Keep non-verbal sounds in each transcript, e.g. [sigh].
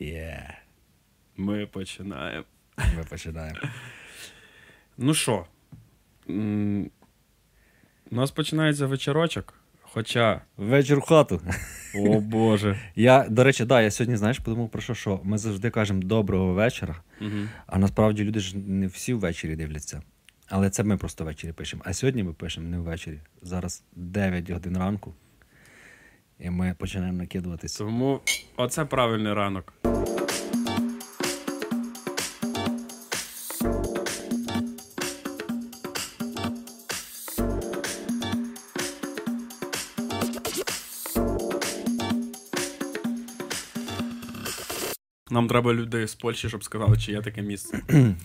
Є. Ми починаємо. Ми починаємо. [laughs] Ну що, у нас починається вечірочок. Хоча, Вечір в хату. о Боже. [laughs] Я, до речі, да, я сьогодні, знаєш, подумав про що, що ми завжди кажемо доброго вечора, Угу. а насправді люди ж не всі ввечері дивляться. Але це ми просто ввечері пишемо. А сьогодні ми пишемо не ввечері. Зараз 9 годин ранку. І ми починаємо накидуватися. Тому оце правильний ранок. Нам треба людей з Польщі, щоб сказали, чи є таке місце.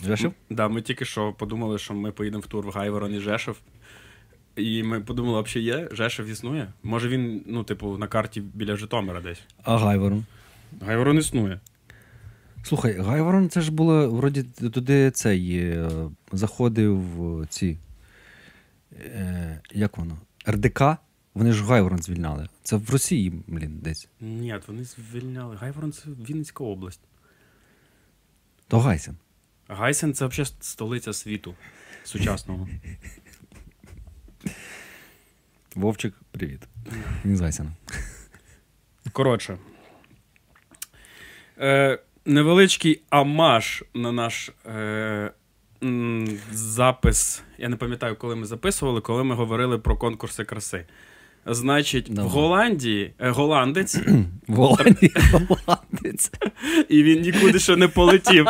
Жешив? Да, ми тільки що подумали, що ми поїдемо в тур в Гайворон і Жешев. І ми подумали, взагалі є? Жешев існує? Може він, ну, типу, на карті біля Житомира десь. А Гайворон? Гайворон існує. Слухай, Гайворон це ж було вроді туди цей е, заходив ці. Е, як воно? РДК? Вони ж Гайворон звільняли. Це в Росії, блін, десь. Ні, вони звільняли. Гайворон це Вінницька область. То Гайсен. Гайсен це взагалі столиця світу сучасного. [laughs] Вовчик, привіт. Він з Коротше. Е, невеличкий амаш на наш е, м, запис. Я не пам'ятаю, коли ми записували, коли ми говорили про конкурси краси. Значить, в Голландії е, голландець, [clears throat] В Голландії [clears throat] голландець. і він нікуди ще не полетів.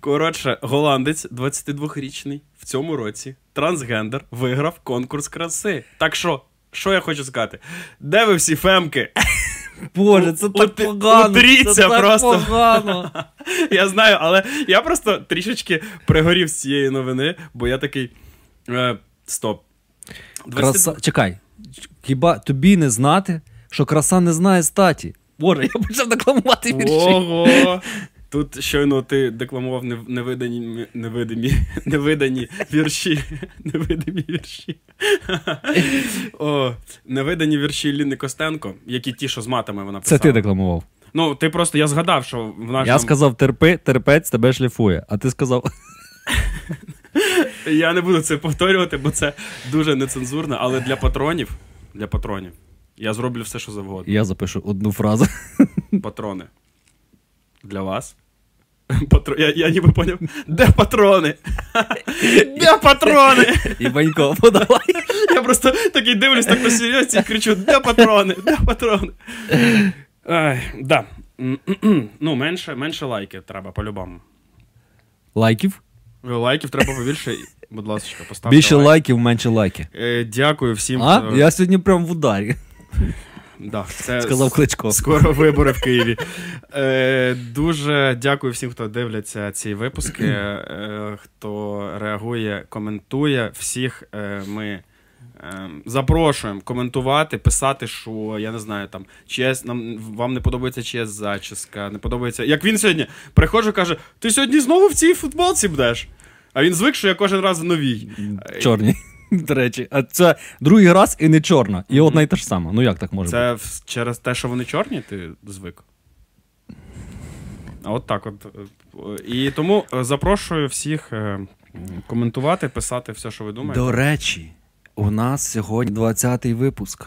Коротше, голландець, 22-річний, в цьому році, трансгендер, виграв конкурс краси. Так що, що я хочу сказати? Де ви всі фемки? Боже, це так Ути- погано. утріться це так просто. погано. [laughs] Я знаю, але я просто трішечки пригорів з цієї новини, бо я такий. Е, стоп. 22 Краса... Чекай. Хіба тобі не знати, що краса не знає статі? Боже, я почав декламувати вірші. Ого! Тут щойно ти декламував невидані, невидимі, [laughs] невидані вірші. [laughs] Невидимі вірші. [laughs] О, невидані вірші Ліни Костенко, які ті, що з матами вона Це писала. ти декламував. Ну, ти просто я згадав, що в нашому... Я сказав терпи, терпець тебе шліфує. А ти сказав. Я не буду це повторювати, бо це дуже нецензурно, але для патронів. Для патронів. Я зроблю все, що завгодно. Я запишу одну фразу. Патрони. Для вас. [laughs] Патро... Я, я ніби поняв. Де патрони? [laughs] Де патрони? І Банько, подавай. Я просто такий дивлюсь так посерйозно і кричу: де патрони? Де патрони? Ай, да. Ну, менше, менше лайки треба по-любому. Лайків? Лайків треба побільше. Будь ласка, поставте. Більше лайк. лайків, менше лайки. Е, дякую всім. А? Я сьогодні прям в ударі, Да, це сказав Кличко. Скоро вибори в Києві. Е, дуже дякую всім, хто дивляться ці випуски, е, хто реагує, коментує. Всіх е, ми е, запрошуємо коментувати, писати, що я не знаю, там чиясь, нам вам не подобається чиясь зачіска, не подобається. Як він сьогодні приходжу, каже: Ти сьогодні знову в цій футболці будеш? А він звик, що я кожен раз новій. Чорні. [laughs] До речі, а це другий раз і не чорна. І одна і та ж сама. Ну як так може бути? Це в- через те, що вони чорні, ти звик. От так от. І тому е, запрошую всіх е, коментувати, писати все, що ви думаєте. До речі, у нас сьогодні 20-й випуск.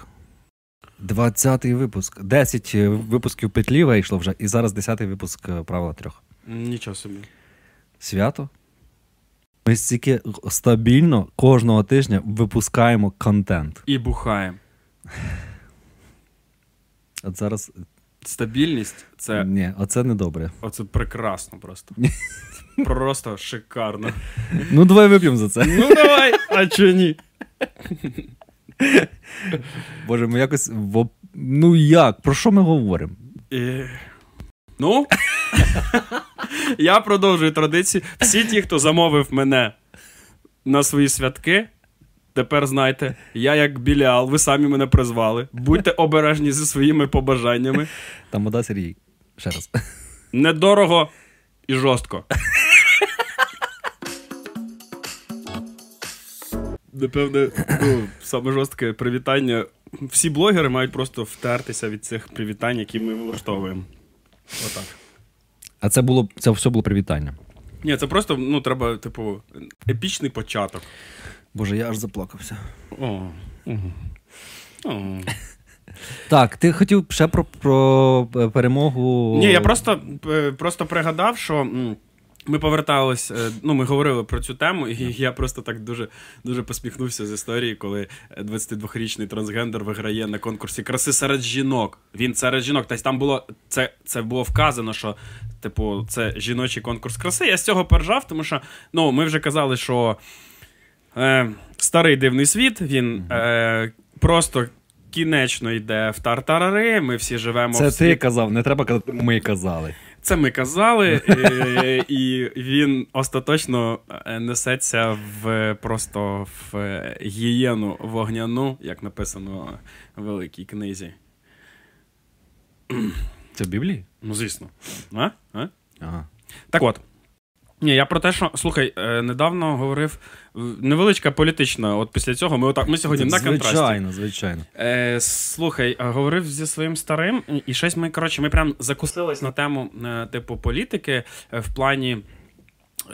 20-й випуск. 10 е, випусків петлі вийшло вже, і зараз 10-й випуск правила трьох. Нічого собі. Свято. Ми стільки стабільно кожного тижня випускаємо контент. І бухаємо. От зараз. Стабільність це Ні, оце не добре. оце прекрасно просто. Просто шикарно. Ну, давай вип'ємо за це. Ну давай, а чого ні? Боже, ми якось. Ну як? Про що ми говоримо? Ну, [laughs] я продовжую традицію. Всі ті, хто замовив мене на свої святки, тепер знайте, я як Біліал, ви самі мене призвали. Будьте обережні зі своїми побажаннями. Там вода Сергій. Ще раз. Недорого і жорстко. Напевне, ну, саме жорстке привітання. Всі блогери мають просто втертися від цих привітань, які ми влаштовуємо. Отак. А це було це все було привітання. Ні, це просто, ну, треба, типу, епічний початок. Боже, я аж заплакався. О. Угу. О. Так, ти хотів ще про, про е, перемогу. Ні, я просто, е, просто пригадав, що. Ми повертались, е, ну ми говорили про цю тему, і я просто так дуже дуже посміхнувся з історії, коли 22-річний трансгендер виграє на конкурсі краси серед жінок. Він серед жінок. Тобто там було це це було вказано, що типу це жіночий конкурс краси. Я з цього поржав, тому що ну ми вже казали, що е, старий дивний світ він е, просто кінечно йде в тартарари. Ми всі живемо Це в ти казав, не треба казати, ми казали. Це ми казали, е, і він остаточно е, несеться в просто в е, гієну вогняну, як написано в великій книзі. Це в Біблії? Ну, звісно. А? А? Ага. Так от. Ні, я про те, що слухай, е, недавно говорив е, невеличка політична. От після цього ми отак. Ми сьогодні на контрасті. Звичайно, звичайно. Е, слухай, а говорив зі своїм старим, і- щось ми, коротше, ми прям закусились на тему, е, типу, політики е, в плані.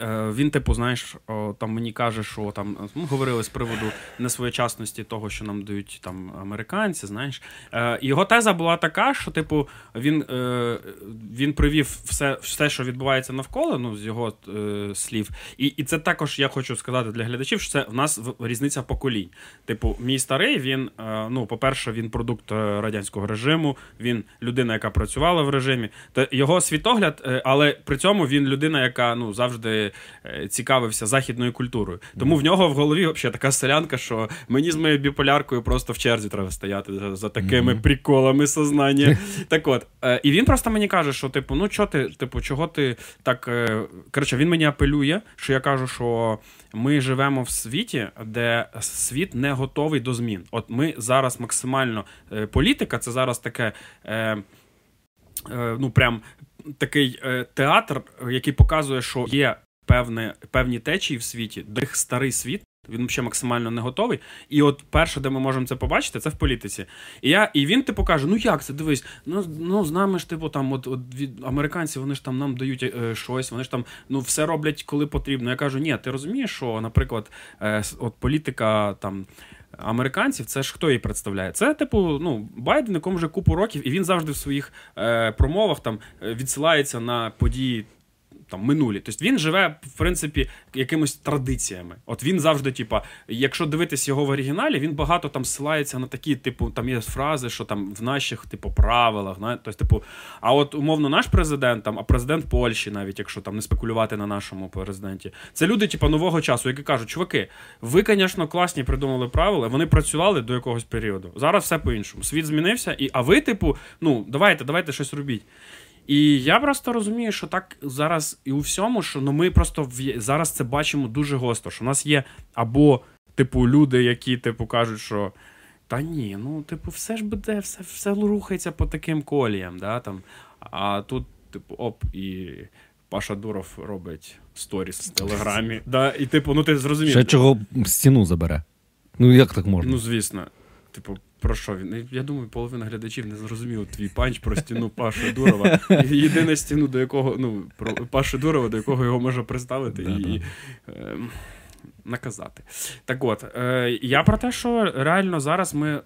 Е, Він, типу, знаєш, там мені каже, що там ми говорили з приводу несвоєчасності того, що нам дають там американці. Знаєш, Е, його теза була така, що, типу, він, е, він привів все, все, що відбувається навколо, ну, з його е, слів. І, і це також я хочу сказати для глядачів, що це в нас різниця поколінь. Типу, мій старий, він, е, ну, по-перше, він продукт е, радянського режиму, він людина, яка працювала в режимі. То його світогляд, е, але при цьому він людина, яка ну, завжди е, цікавився західною культурою. Тому в нього в голові взагалі така селянка, що мені з моєю біполяркою просто в черзі треба стояти за, за такими приколами сознання. [laughs] Так от, е, і він просто мені каже, що, типу, ну чого ти, типу, чого ти так. е, Коротше, він мені апелює, що я кажу, що ми живемо в світі, де світ не готовий до змін. От ми зараз максимально е, політика, це зараз таке. Е, е, ну, прям такий е, театр, який показує, що є певне, певні течії в світі, до їх старий світ. Він ще максимально не готовий. І от перше, де ми можемо це побачити, це в політиці. І я, і він типу каже: ну як це дивись? Ну, ну з нами ж, типу, там, от, от від американці, вони ж там нам дають е, щось, вони ж там ну все роблять, коли потрібно. Я кажу, ні, ти розумієш, що, наприклад, е, от політика там. Американців, це ж хто її представляє? Це, типу, ну, Байден, якому вже купу років, і він завжди в своїх е, промовах там е, відсилається на події там минулі. Тобто він живе, в принципі, якимись традиціями. От він завжди, типа, якщо дивитись його в оригіналі, він багато там ссилається на такі, типу, там є фрази, що там в наших, типу, правилах. на- Тобто, типу, а от умовно наш президент, там, а президент Польщі, навіть якщо там не спекулювати на нашому президенті, це люди, типу, нового часу, які кажуть, чуваки, ви, звісно, класні придумали правила, вони працювали до якогось періоду. Зараз все по-іншому. Світ змінився, і а ви, типу, ну, давайте, давайте щось робіть. І я просто розумію, що так зараз і у всьому, що ну ми просто в... зараз це бачимо дуже гостро. Що в нас є або, типу, люди, які, типу, кажуть, що та ні, ну, типу, все ж буде, все, все рухається по таким коліям, да, там. А тут, типу, оп, і Паша Дуров робить сторіс в Телеграмі. [laughs] Да, і, типу, ну ти зрозумів. Ще чого стіну забере. Ну як так можна? Ну, звісно. Типу, про що він? Я думаю, половина глядачів не зрозуміла твій панч про стіну Паши Дурова. І Єдине стіну, до якого, ну, про Паши Дурова, до якого його можна представити і е, наказати. Так от, е, я про те, що реально зараз ми.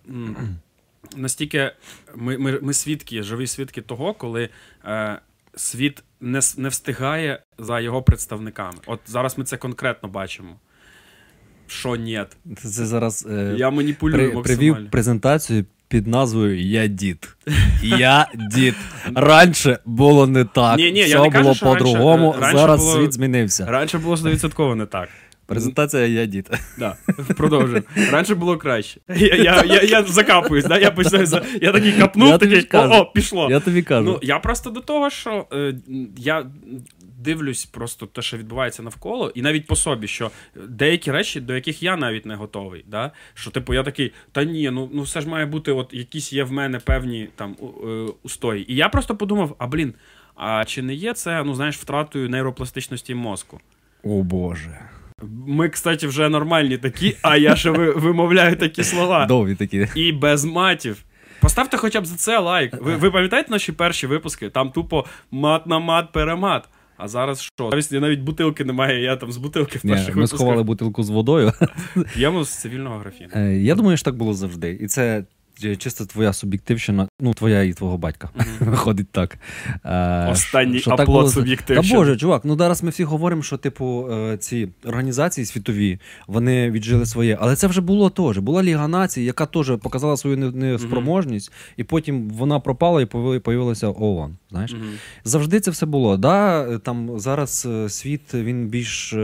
Настільки ми, ми, ми свідки, живі свідки того, коли е, світ не, не встигає за його представниками. От зараз ми це конкретно бачимо. Що ні. Це зараз е, Я маніпулюю при, максимально. привів презентацію під назвою Я дід. [laughs] Я дід. Раніше було не так. Ні, ні, я не кажу, було що раніше- по-другому. раніше Зараз було- світ змінився. Раніше було 100% не так. Презентація Я дід. Да. Продовжуємо. Раніше було краще. Я, я, я, я закапуюсь, да? я починаю за. Я такий капнув, Я тобі такий, ж кажу. о, о, пішло. Я тобі кажу. Ну, я просто до того, що е, я дивлюсь просто те, що відбувається навколо, і навіть по собі, що деякі речі, до яких я навіть не готовий. Да? Що, типу, я такий, та ні, ну, ну все ж має бути, от якісь є в мене певні там е, устої. І я просто подумав: а блін, а чи не є це, ну знаєш, втратою нейропластичності мозку? О Боже. Ми, кстати, вже нормальні такі, а я ще ви- вимовляю такі слова. Довгі такі. І без матів. Поставте хоча б за це лайк. Ви, ви пам'ятаєте наші перші випуски? Там тупо мат на мат, перемат. А зараз що? Навіть навіть бутилки немає, я там з бутилки в перших випусках. ми сховали бутилку з водою. п'ємо з цивільного графіну. Е, Я думаю, що так було завжди. І це чисто твоя суб'єктивщина, ну, твоя і твого батька. [laughs] Виходить так. Е, Останній що аплод було- суб'єктивщини. Та Боже, чувак, ну зараз ми всі говоримо, що, типу, е, ці організації світові вони віджили своє. Але це вже було теж. Була Ліга націй, яка теж показала свою не- неспроможність, і потім вона пропала і появи- появилася ООН. Знаєш? Мгм. Завжди це все було. Да, е, там зараз е, світ він більш.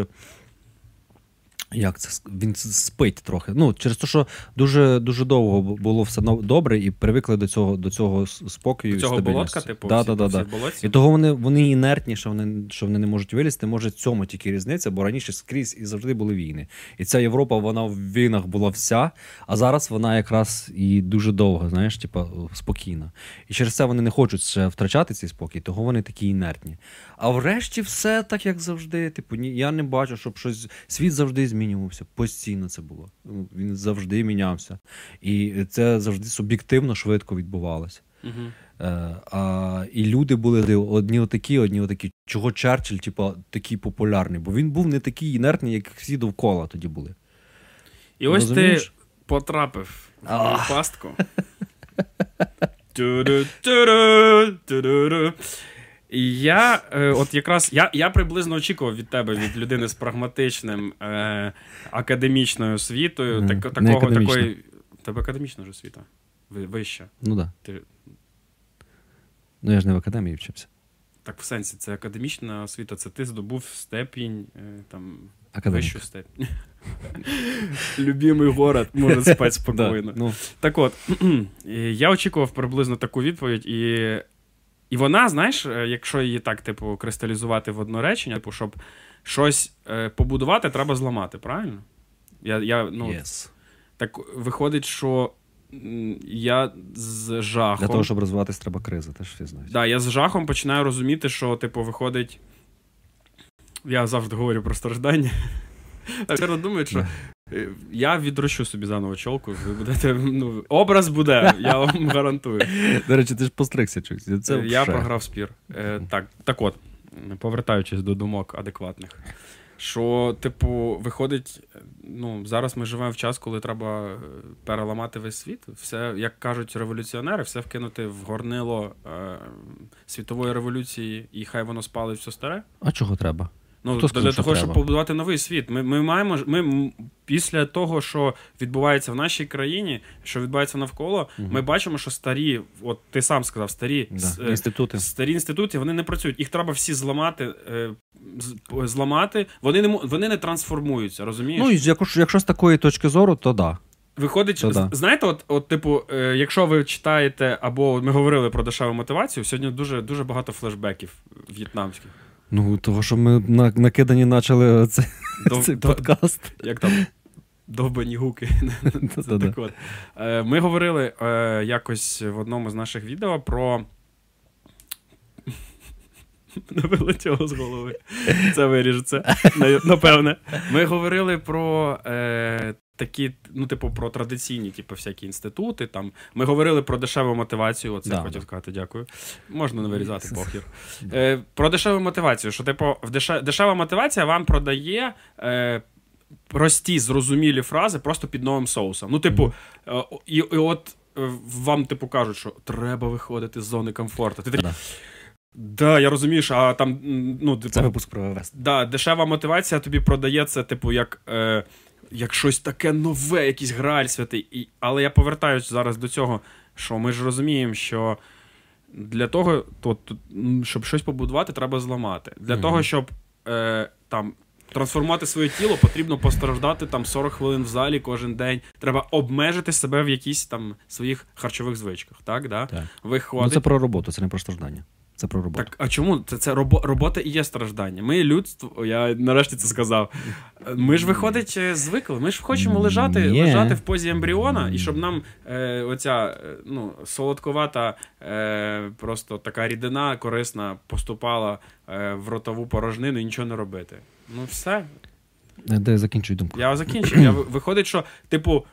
Як це він спить трохи. Ну, через те, що дуже дуже довго було все добре, і привикли до цього до цього спокою. До цього болотка, типу, да, всі- да, да, да. І того вони, вони інертні, що вони, що вони не можуть вилізти. Може, в цьому тільки різниця, бо раніше скрізь і завжди були війни. І ця Європа, вона в війнах була вся, а зараз вона якраз і дуже довго, знаєш, типа спокійна. І через це вони не хочуть ще втрачати цей спокій, того вони такі інертні. А врешті все так, як завжди. Типу, ні, я не бачу, щоб щось. Світ завжди змінювався. Постійно це було. Ну, Він завжди мінявся. І це завжди суб'єктивно швидко відбувалося. Мгм. Е, а, і люди були одні отакі, одні отакі. Чого Черчилль, типу, такий популярний? Бо він був не такий інертний, як всі довкола тоді були. І ось Розумієш? ти потрапив в А. пастку. І я е, от якраз я, я приблизно очікував від тебе, від людини з прагматичним е, академічною освітою, Мгм. так, такого академічна. такої. Тебе академічна ж освіта? Вища. Ну так. Да. Ти, Ну я ж не в академії вчився. так, в сенсі, це академічна освіта, це ти здобув степінь, е, там, Академік. вищу степінь. [laughs] Любимий город, може спати [laughs] Да. Ну, Так от, [clears throat] я очікував приблизно таку відповідь, і, і вона, знаєш, е, якщо її так, типу, кристалізувати в одно речення, типу, щоб щось е, побудувати, треба зламати, правильно? Я, я, ну, yes. Так виходить, що я з жахом. Для того, щоб розвиватись, треба криза, теж всі знають. Да, я з жахом починаю розуміти, що, типу, виходить. Я завжди говорю про страждання. [laughs] Все думають, що я відрощу собі заново чолку, ви будете. Ну, образ буде, я вам [laughs] гарантую. До речі, ти ж постригся чогось. Е, я програв спір. Е, так, так от, повертаючись до думок адекватних. Що, типу, виходить, е, ну, зараз ми живемо в час, коли треба е, переламати весь світ. Все, як кажуть революціонери, все вкинути в горнило е, світової революції, і хай воно спалить все старе. А чого треба? Ну, Хто для того, щоб побудувати новий світ. Ми, ми маємо ми після того, що відбувається в нашій країні, що відбувається навколо, Мгм. ми бачимо, що старі, от ти сам сказав, старі Да. с- е, Інститути. Старі інститути вони не працюють. Їх треба всі зламати, е, зламати. Вони не вони не трансформуються, розумієш? Ну, якщо, якщо з такої точки зору, то да. Виходить, то да. знаєте, от, от типу, е, якщо ви читаєте, або ми говорили про дешеву мотивацію, сьогодні дуже дуже багато флешбеків в'єтнамських. Ну, того, що ми на, накидані почали цей, До- цей до- подкаст. як там довбані гуки. [laughs] Це так от. Е, Ми говорили е, якось в одному з наших відео про. [laughs] Не вилетіло з голови. Це виріжеться. на- Напевне. Ми говорили про е, такі, ну, типу, про традиційні, типу, всякі інститути. Там. Ми говорили про дешеву мотивацію. Оце Да, хотів да. сказати, дякую. Можна не вирізати похір. Е, про дешеву мотивацію. Що, типу, в деше... дешева мотивація вам продає. Е, Прості, зрозумілі фрази просто під новим соусом. Ну, типу, е, і, і от е, вам, типу, кажуть, що треба виходити з зони комфорту. Ти такий, Да. да, я розумію, що, а там, ну, типу, Це випуск про ВВС. да, дешева мотивація тобі продається, типу, як, е, як щось таке нове, якийсь граль святий. І, але я повертаюсь зараз до цього, що ми ж розуміємо, що для того, то, то, щоб щось побудувати, треба зламати. Для Мгм. того, щоб е, там. Трансформувати своє тіло, потрібно постраждати там 40 хвилин в залі кожен день. Треба обмежити себе в якісь там своїх харчових звичках. Так, да? Так. Виходить. Ну, це про роботу, це не про страждання. Це про роботу. Так, а чому? Це, це робо, робота і є страждання. Ми людство, я нарешті це сказав. Ми ж, виходить, е, звикли. Ми ж хочемо лежати, лежати в позі ембріона, і щоб нам е, оця е, ну, солодковата, е, просто така рідина корисна поступала е, в ротову порожнину і нічого не робити. Ну, все. Е, Де закінчуй думку. Я закінчив. Я, виходить, що, типу,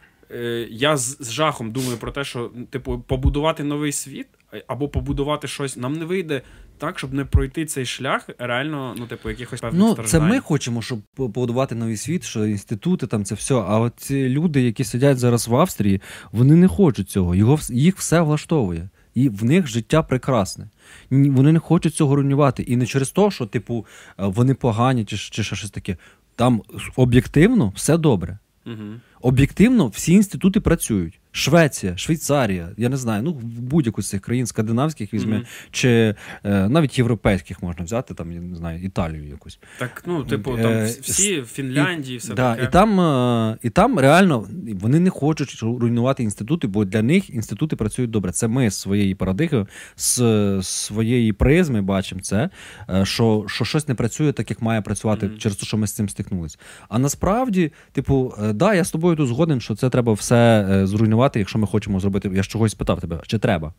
я з, з жахом думаю про те, що типу побудувати новий світ або побудувати щось, нам не вийде так, щоб не пройти цей шлях, реально, ну, типу, якихось певних Ну, страждань. це ми хочемо, щоб побудувати новий світ, що інститути, там це все. А от ці люди, які сидять зараз в Австрії, вони не хочуть цього. Його їх все влаштовує. І в них життя прекрасне. Вони не хочуть цього руйнувати. І не через те, що, типу, вони погані, чи чи щось таке. Там об'єктивно все добре. Угу. Об'єктивно всі інститути працюють. Швеція, Швейцарія, я не знаю, ну будь-яку з цих країн скандинавських візьме, mm-hmm. чи е, навіть європейських можна взяти, там, я не знаю, Італію якусь. Так, ну, типу, там е, всі в Фінляндії, все да, таке. І там, е, і там реально вони не хочуть руйнувати інститути, бо для них інститути працюють добре. Це ми з своєї парадигми, з своєї призми бачимо це, е, що що щось не працює так, як має працювати, mm-hmm. через те, що ми з цим стикнулися. А насправді, типу, е, да, я з тобою тут згоден, що це треба все зруйнувати зруйнувати, якщо ми хочемо зробити. Я ж чогось питав тебе, чи треба?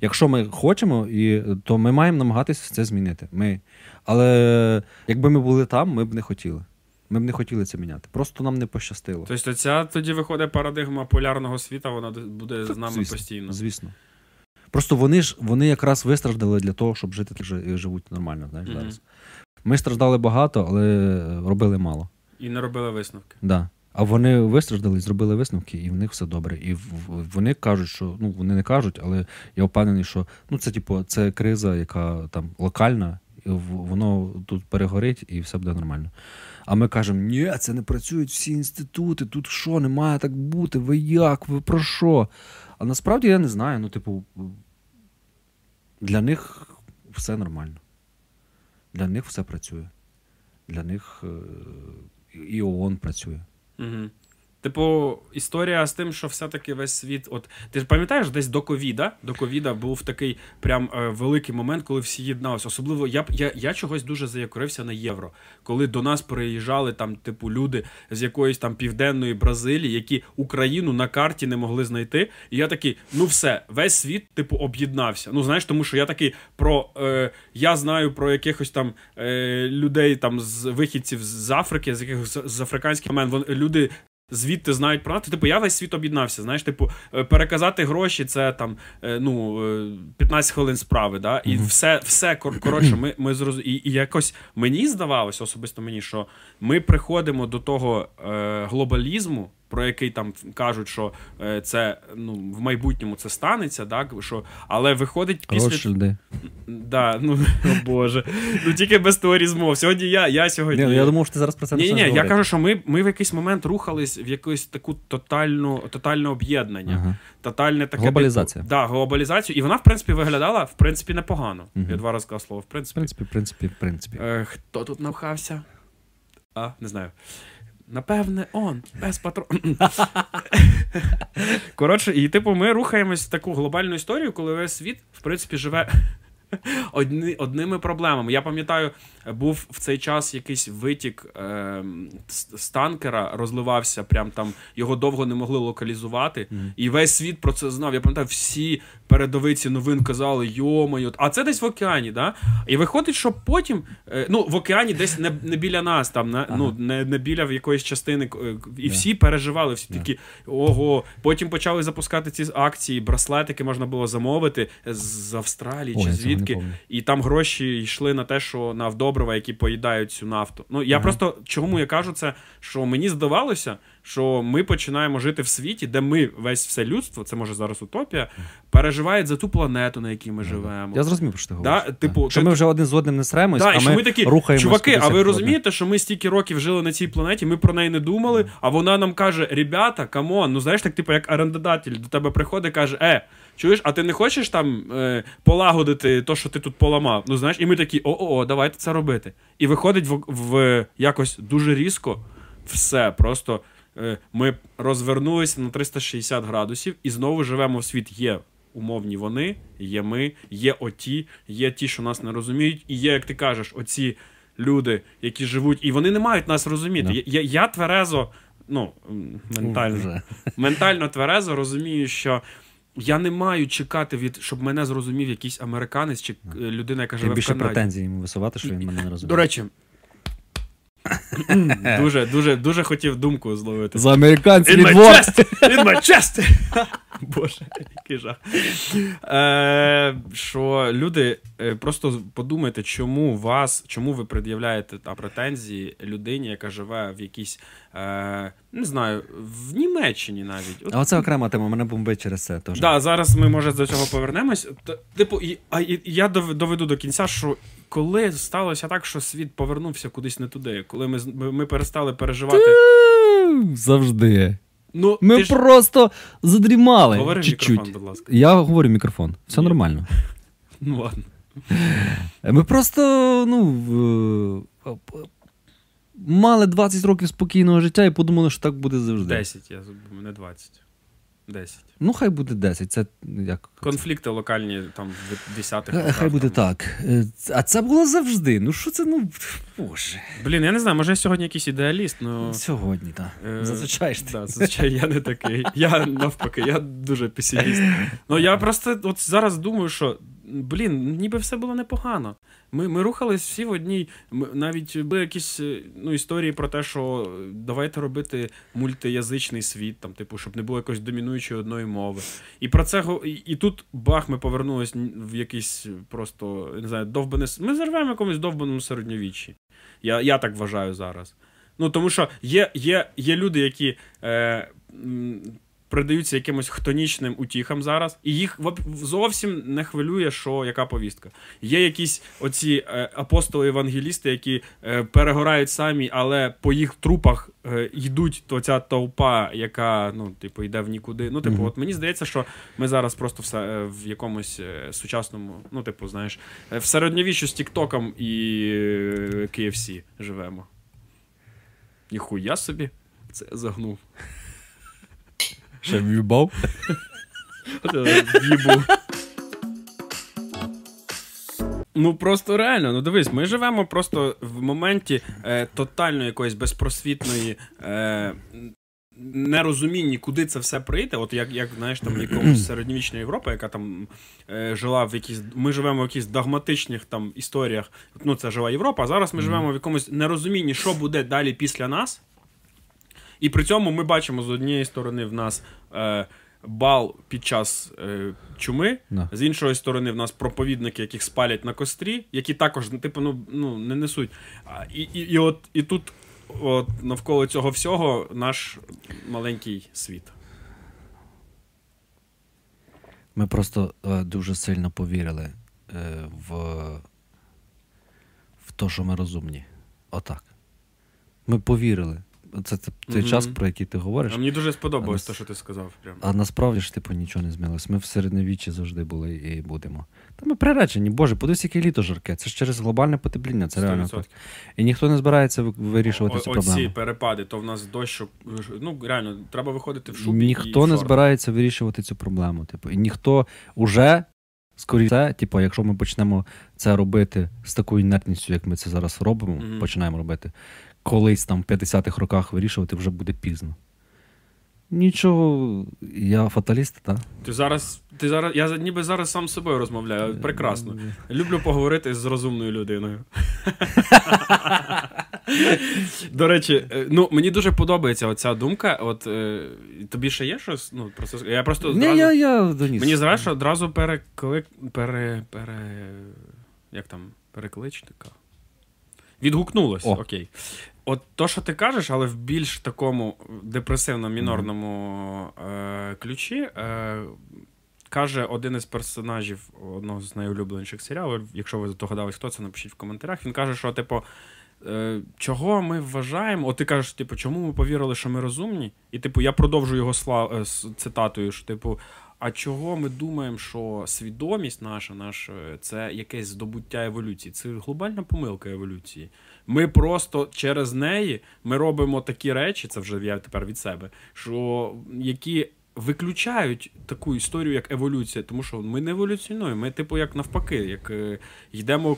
Якщо ми хочемо, і, то ми маємо намагатися це змінити. Ми. Але якби ми були там, ми б не хотіли. Ми б не хотіли це міняти. Просто нам не пощастило. Тобто, ця тоді виходить парадигма полярного світа, вона буде з нами звісно, постійно. Звісно. Просто вони ж вони якраз вистраждали для того, щоб жити живуть нормально. знаєш, mm-hmm. зараз. Ми страждали багато, але робили мало. І не робили висновки. Да. А вони вистраждали, зробили висновки, і в них все добре. І вони кажуть, що ну вони не кажуть, але я впевнений, що ну це типу, це криза, яка там локальна, і воно тут перегорить і все буде нормально. А ми кажемо, ні, це не працюють всі інститути, тут що, не має так бути, ви як, ви про що? А насправді я не знаю. Ну, типу, для них все нормально. Для них все працює. Для них е, і ООН працює. Угу. Типу, історія з тим, що все-таки весь світ. От ти ж пам'ятаєш, десь до ковіда до ковіда був такий прям е, великий момент, коли всі єдналися. Особливо я я, я чогось дуже заякорився на євро, коли до нас приїжджали там, типу, люди з якоїсь там південної Бразилії, які Україну на карті не могли знайти. І я такий, ну все, весь світ, типу, об'єднався. Ну знаєш, тому що я такий про е, я знаю про якихось там е, людей там з вихідців з Африки, з якихось з африканських мен. Люди Звідти знають про НАТО. Типу, я весь світ об'єднався. Знаєш, типу, е, переказати гроші це там е, ну 15 е, хвилин справи. Да? І mm-hmm. все все коротше, ми ми зроз... і, і якось мені здавалося, особисто мені, що ми приходимо до того е, глобалізму про який там кажуть, що е, це ну, в майбутньому це станеться, так, що, але виходить після. Ротшильди. Да, ну, [laughs] о Боже. Ну тільки без теорії змов. Сьогодні я я сьогодні. Ні, ну, Я думав, що ти зараз про це не Ні, ні, я кажу, що ми ми в якийсь момент рухались в якусь таку тотальну, тотальне об'єднання. Ага. Тотальне таке Глобалізація. Да, глобалізацію. І вона, в принципі, виглядала в принципі непогано. Угу. Я два рази сказав слово. В принципі, в принципі, в принципі, в принципі. Е, Хто тут навхався? А, не знаю. Напевне, он, без патрон. [laughs] Коротше, і типу, ми рухаємось в таку глобальну історію, коли весь світ, в принципі, живе одні, одними проблемами. Я пам'ятаю, був в цей час якийсь витік е, з танкера, розливався, прям там його довго не могли локалізувати. Mm-hmm. І весь світ про це знав. Я пам'ятаю, всі передовиці новин казали, йомаю, а це десь в океані. да? І виходить, що потім, е, ну, в океані десь не не біля нас, там, не, ага. ну, не не біля якоїсь частини. Е, і всі переживали, всі yeah. такі, ого. Потім почали запускати ці акції, браслетики можна було замовити з Австралії Ой, чи звідки. І там гроші йшли на те, що на вдобрива, які поїдають цю нафту. Ну я ага. просто чому я кажу це, що мені здавалося, що ми починаємо жити в світі, де ми весь все людство, це може зараз утопія, переживають за ту планету, на якій ми живемо. Я зрозумів, що ти говориш. Да? Типу, Що ти... ми вже один з одним не сремось, да, а ми, ми такі, рухаємося. Чуваки, а ви розумієте, що ми стільки років жили на цій планеті, ми про неї не думали, а вона нам каже: ребята, come on, ну знаєш, так, типу, як орендодатель до тебе приходить каже, е. Чуєш, а ти не хочеш там е, полагодити то, що ти тут поламав? Ну знаєш, і ми такі, о-о, давайте це робити. І виходить в, в якось дуже різко все. Просто ми розвернулися на 360 градусів і знову живемо в світ. Є умовні вони, є ми, є оті, є ті, що нас не розуміють, і є, як ти кажеш, оці люди, які живуть, і вони не мають нас розуміти. Yeah. Я, я тверезо, ну ментально, ментально тверезо розумію, що. Я не маю чекати від, щоб мене зрозумів якийсь американець чи людина, яка живе Ти більше в Канаді. претензій йому висувати, що він мене не розуміє. До речі, [laughs] Дуже, дуже, дуже хотів думку зловити. За американців In my двор. chest! In my chest! [laughs] Боже, який жах. Е, що люди, е, просто подумайте, чому вас, чому ви пред'являєте та претензії людині, яка живе в якійсь, е, не знаю, в Німеччині навіть. От, А оце окрема тема, мене бомбить через це теж. Да, зараз ми, може, до цього повернемось. Т- Типу, і, а, і, я дов- доведу до кінця, що коли сталося так, що світ повернувся кудись не туди, коли ми, ми, перестали переживати. Завжди. Ну, Ми ж... просто задрімали. Говори чуть-чуть. мікрофон, будь ласка. Я говорю мікрофон. Все Ні. нормально. [laughs] Ну ладно. Ми просто, ну. е, Мали 20 років спокійного життя і подумали, що так буде завжди. 10, я не 20. 10. Ну, хай буде 10. Це як. Конфлікти локальні там в 10-х. Хай, роках, буде там. так. Е, А це було завжди. Ну що це, ну. Боже. Блін, я не знаю, може я сьогодні якийсь ідеаліст, ну. Сьогодні, так. Е, Зазвичай ж ти. Да, зазвичай я не такий. Я навпаки, я дуже песиміст. Ну я просто от зараз думаю, що блін, ніби все було непогано. Ми, ми рухались всі в одній. Навіть були якісь е, ну, історії про те, що давайте робити мультиязичний світ, там, типу, щоб не було якоїсь домінуючої одної мови. І про це і, і тут бах, ми повернулись в якийсь просто не знаю, довбане. Ми зарвемо в якомусь довбаному середньовіччі. Я, я так вважаю зараз. Ну, тому що є, є, є люди, які е, придаються якимось хтонічним утіхам зараз, і їх зовсім не хвилює, що яка повістка. Є якісь оці е, апостоли-евангелісти, які е, перегорають самі, але по їх трупах е, йдуть то ця толпа, яка ну, типу, йде в нікуди. Ну, типу, Мгм. от мені здається, що ми зараз просто все в якомусь сучасному, ну, типу, знаєш, в середньовіччю з Тіктоком і KFC живемо. Ніхуя собі. Це загнув. В'їбав. В'їбу. Ну просто реально, ну дивись, ми живемо просто в моменті е, тотально якоїсь безпросвітної е, нерозумінні, куди це все прийде. От як, як знаєш, там якомусь [clears throat] середньовічна Європа, яка там е, жила в якісь. Ми живемо в якихось догматичних там історіях. Ну, це жила Європа, а зараз ми живемо в якомусь нерозумінні, що буде далі після нас. І при цьому ми бачимо з однієї сторони в нас е, бал під час е, чуми, Да. з іншої сторони, в нас проповідники, яких спалять на кострі, які також типу, ну, ну, не несуть. А, і, і, і, от, і тут от, навколо цього всього наш маленький світ. Ми просто е, дуже сильно повірили е, в, в те, що ми розумні. Отак. Ми повірили. Це, це той Мгм. час, про який ти говориш. А мені дуже сподобалось те, що ти сказав. Прям. А насправді ж, типу, нічого не змінилось. Ми в середньовіччі завжди були і будемо. Та ми приречені, Боже, подивись, яке літо жарке. Це ж через глобальне потепління, це 100%. так. І ніхто не збирається вирішувати О- цю Оці проблему. перепади, то в нас дощ, ну реально, треба виходити в шубі. Ніхто в не шортах. збирається вирішувати цю проблему. Типу, і ніхто уже, скоріше, типу, якщо ми почнемо це робити з такою інертністю, як ми це зараз робимо, Мгм. починаємо робити, колись там в 50-х роках вирішувати вже буде пізно. Нічого, я фаталіст, так? Ти зараз, ти зараз, я ніби зараз сам з собою розмовляю. Прекрасно. Люблю поговорити з розумною людиною. [laughs] До речі, е, ну мені дуже подобається оця думка. От е, тобі ще є щось? Ну, про це... Я просто Ні, одразу... я, я доніс. Мені зразу одразу переклик... пере... пере... Як там? Перекличника? Відгукнулось, О. окей. От то, що ти кажеш, але в більш такому депресивно-мінорному е, ключі, е, каже один із персонажів одного з найулюбленіших серіалів. Якщо ви здогадались, хто це, напишіть в коментарях. Він каже, що, типу, е, чого ми вважаємо? От ти кажеш, типу, чому ми повірили, що ми розумні? І, типу, я продовжу його слав... е, з цитатою, що, типу. А чого ми думаємо, що свідомість наша, наша це якесь здобуття еволюції? Це глобальна помилка еволюції. Ми просто через неї ми робимо такі речі, це вже я тепер від себе, що які виключають таку історію, як еволюція, тому що ми не еволюціонуємо. Ми, типу, як навпаки, як е, йдемо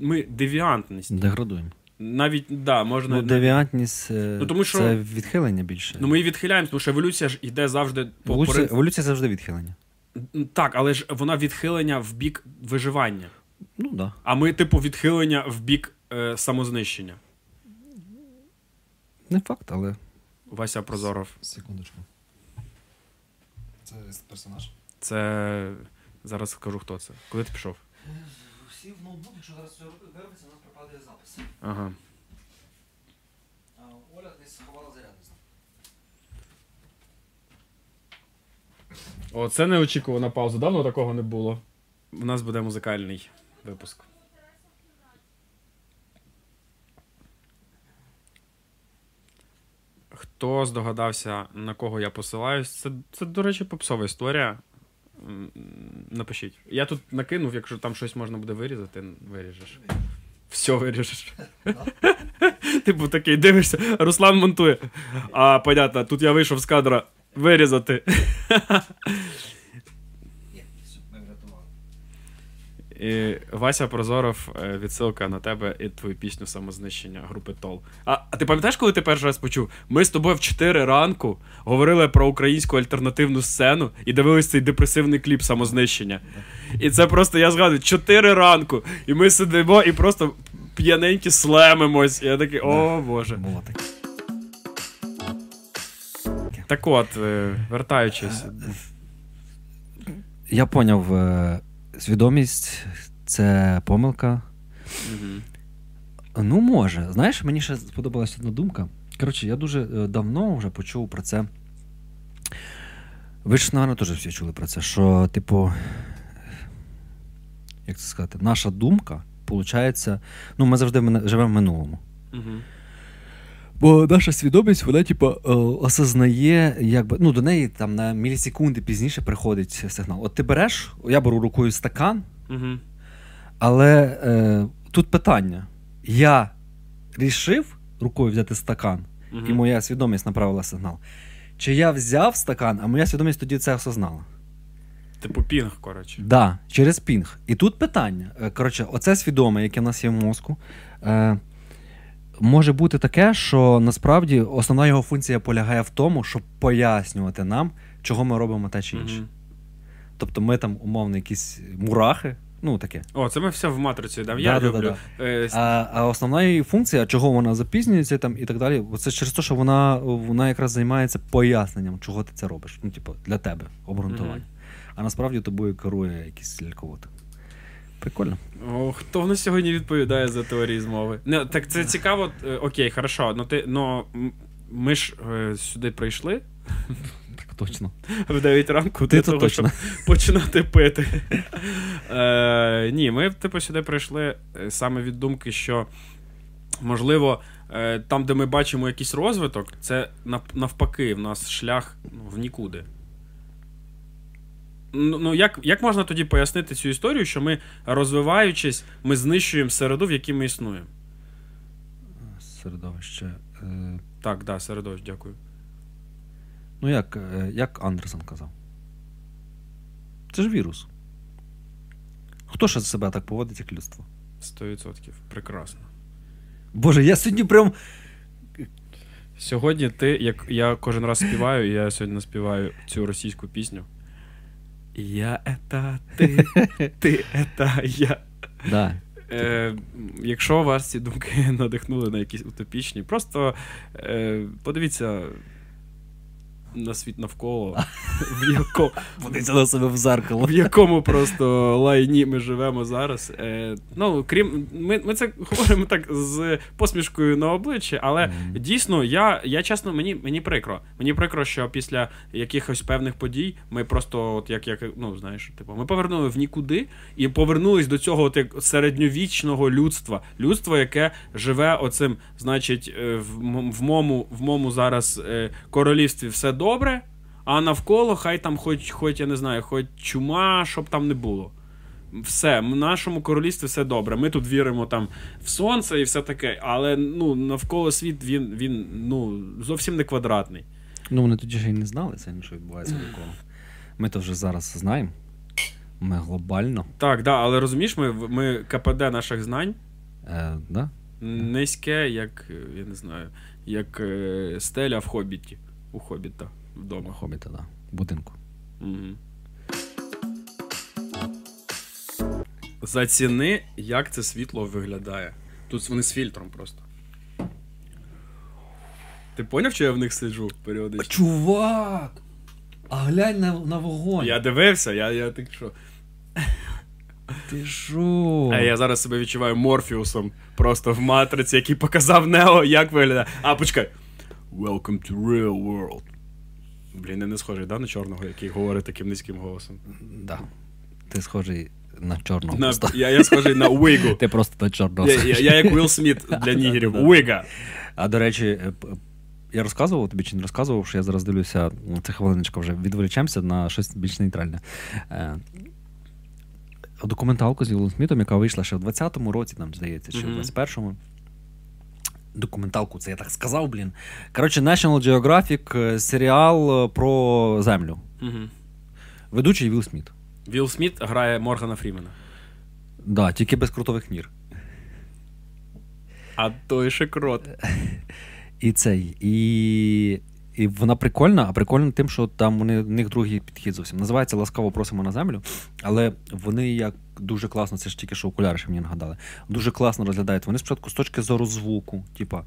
ми девіантність. Деградуємо. Навіть да, можна Ну, девіантність е, Ну, тому що- це відхилення більше. ну ми її відхиляємо, тому що еволюція ж йде завжди по еволюція, еволюція завжди відхилення. Так, але ж вона відхилення в бік виживання. Ну. Да. А ми, типу, відхилення в бік е, самознищення. Не факт, але. Вася Прозоров. Секундочку. Це персонаж. Це. Зараз скажу, хто це. Куди ти пішов? Всі в ноутбук, якщо зараз все виробиться, у нас пропадає запис. Ага. А Оля десь сховала зарядницю. О, це неочікувана пауза. Давно такого не було. У нас буде музикальний випуск. Хто здогадався, на кого я посилаюсь? Це, це до речі, попсова історія. Напишіть. Я тут накинув, якщо там щось можна буде вирізати, виріжеш. Все виріжеш. [laughs] Типу такий дивишся, Руслан монтує. А, понятно, тут я вийшов з кадра вирізати. [laughs] Ні, все, ми врятували. І Вася Прозоров, е, відсилка на тебе і твою пісню самознищення групи Тол. А, а ти пам'ятаєш, коли ти перший раз почув? Ми з тобою в 4 ранку говорили про українську альтернативну сцену і дивились цей депресивний кліп самознищення. І це просто я згадую 4 ранку, і ми сидимо і просто п'яненькі слемимось. І я такий, о Боже. Було таке. Так от, е, вертаючись. Я поняв, е, свідомість це помилка. Мгм. Ну, може. Знаєш, мені ще сподобалася одна думка. Коротше, я дуже е, давно вже почув про це. Ви ж, напевно, теж всі чули про це, що, типу, як це сказати, наша думка, виходить, ну, ми завжди живемо в минулому. Мгм. Бо наша свідомість, вона, типу, осознає, якби, ну, до неї там на мілісекунди пізніше приходить сигнал. От ти береш, я беру рукою стакан, Мгм. але е, тут питання. Я рішив рукою взяти стакан, Мгм. і моя свідомість направила сигнал. Чи я взяв стакан, а моя свідомість тоді це осознала? Типу пінг, коротше. Да, через пінг. І тут питання. Е, Коротше, оце свідоме, яке в нас є в мозку. Е, може бути таке, що насправді основна його функція полягає в тому, щоб пояснювати нам, чого ми робимо те чи інше. Мгм. Тобто ми там, умовно, якісь мурахи, ну таке. О, це ми все в матрицю дав. Я Да-да-да-да. Е, А, а основна її функція, чого вона запізнюється там і так далі, це через те, що вона, вона якраз займається поясненням, чого ти це робиш. Ну, типу, для тебе обґрунтування. Мгм. А насправді тобою керує якийсь ляльковод. Прикольно. О, хто в нас сьогодні відповідає за теорії змови? Не, так це цікаво. е, Окей, хорошо. Ну ти ну м- ми ж е, сюди прийшли [laughs] Так точно. в 9 ранку Ти для то того, точно. щоб починати пити. Е, ні, ми, типу, сюди прийшли е, саме від думки, що можливо. е, Там, де ми бачимо якийсь розвиток, це навпаки, в нас шлях ну, в нікуди. Ну, ну як, як можна тоді пояснити цю історію, що ми, розвиваючись, ми знищуємо середу, в якій ми існуємо? Середовище. Е, Так, да, середовище, дякую. ну, як, е, як Андерсон казав. Це ж вірус. Хто ще себе так поводить, як людство? 100%. Прекрасно. Боже, я сьогодні прям. Сьогодні ти, як я кожен раз співаю, і я сьогодні наспіваю цю російську пісню. Я ета ти, ти ета я. Да. Е, якщо вас ці думки [laughs] надихнули на якісь утопічні, просто е, подивіться на світ навколо, [laughs] в якому, Подивіться на себе в зеркало. в якому просто лайні ми живемо зараз. Е, ну, крім, ми, ми це говоримо так з посмішкою на обличчі, але Мгм. дійсно, я, я чесно, мені, мені прикро. Мені прикро, що після якихось певних подій ми просто, от як, як ну знаєш, типу, ми повернули в нікуди і повернулись до цього от, як середньовічного людства. Людство, яке живе оцим, значить, е, в, в, мому, в мому зараз е, королівстві все добре. А навколо хай там хоч, хоч я не знаю, хоч чума, щоб там не було. Все, в нашому королівстві все добре. Ми тут віримо там в сонце і все таке, але ну, навколо світ він, він ну, зовсім не квадратний. Ну, вони тоді ще й не знали це, що відбувається навколо. Ми то вже зараз знаємо. Ми глобально. Так, да, але розумієш, ми, ми КПД наших знань Е, да? низьке, як я не знаю, як е, стеля в хобіті. У хобіта вдома. У Хобіта, да. В будинку. Угу. Заціни, як це світло виглядає. Тут вони з фільтром просто. Ти поняв, що я в них сиджу періодично? Чувак! А глянь на, на вогонь. Я дивився, я, я так що. Ти що? А я зараз себе відчуваю Морфіусом просто в матриці, який показав Нео, як виглядає. А, почекай. Welcome to real world. Блін, я не схожий, да, на чорного, який говорить таким низьким голосом. Да. Ти схожий на чорного. На, я, я схожий на Уигу. Ти просто на чорного. Я, я, я як Уилл Сміт для [laughs] нігерів. Уига. А до речі, е, я розказував тобі чи не розказував, що я зараз дивлюся, це хвилиночка вже відволічемося на щось більш нейтральне. Е, документалку з Вілом Смітом, яка вийшла ще в 20-му році, там, здається, чи в 21-му. Документалку, це я так сказав, блін. Коротше, National Geographic е, серіал е, про землю. Угу. Ведучий Вілл Сміт. Вілл Сміт грає Моргана Фрімена. Да, тільки без крутових мір. А той ще крот. І цей. І, і вона прикольна, а прикольна тим, що там вони, в них другий підхід зовсім. Називається Ласкаво просимо на землю, але вони як дуже класно, це ж тільки що окуляри, що мені нагадали. Дуже класно розглядають. Вони спочатку з точки зору звуку, типа,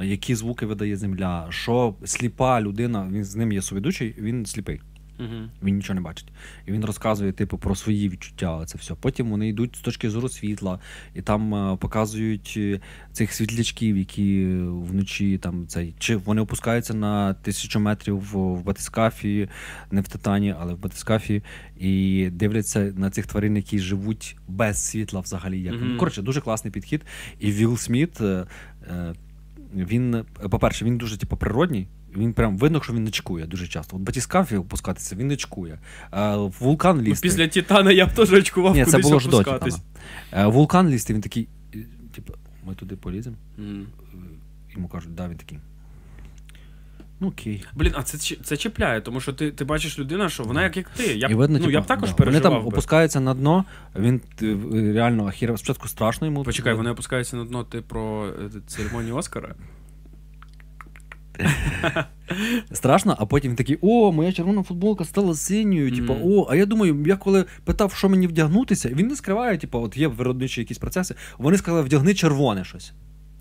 е, які звуки видає земля, що сліпа людина, він з ним є соведучий, він сліпий. Угу. Він нічого не бачить. І він розказує, типу, про свої відчуття. Це все. Потім вони йдуть з точки зору світла, і там е, показують е, цих світлячків, які вночі там цей. Чи вони опускаються на тисячу метрів в, в батискафі, не в титані, але в батискафі, і дивляться на цих тварин, які живуть без світла взагалі. Як Мгм. коротше, дуже класний підхід. І Вілл Сміт. е, е, він, е, по-перше, він дуже типу, природній. Він прям видно, що він не чекує дуже часто. От батіскафі опускатися, він не чекує. А, в вулкан Ну, після Титана я б теж очкував Ні, це кудись було ж до. Титана. Е, Вулкан лізти, він такий, е, типу, ми туди поліземо. М. Йому кажуть, да, він такий. Ну окей. Блін, а це, це чіпляє, тому що ти, ти бачиш людина, що вона як, як ти. Я І видно, ну, типу, я б також да. переживав. Вони там би. опускаються на дно, він е, реально ахірав. Спочатку страшно йому. Почекай, вони опускаються на дно ти про е, церемонію Оскара. [laughs] Страшно, а потім він такий: о, моя червона футболка стала синьою. Типу, о, а я думаю, я коли питав, що мені вдягнутися, він не скриває, типу, от є виробничі якісь процеси. Вони сказали, вдягни червоне щось.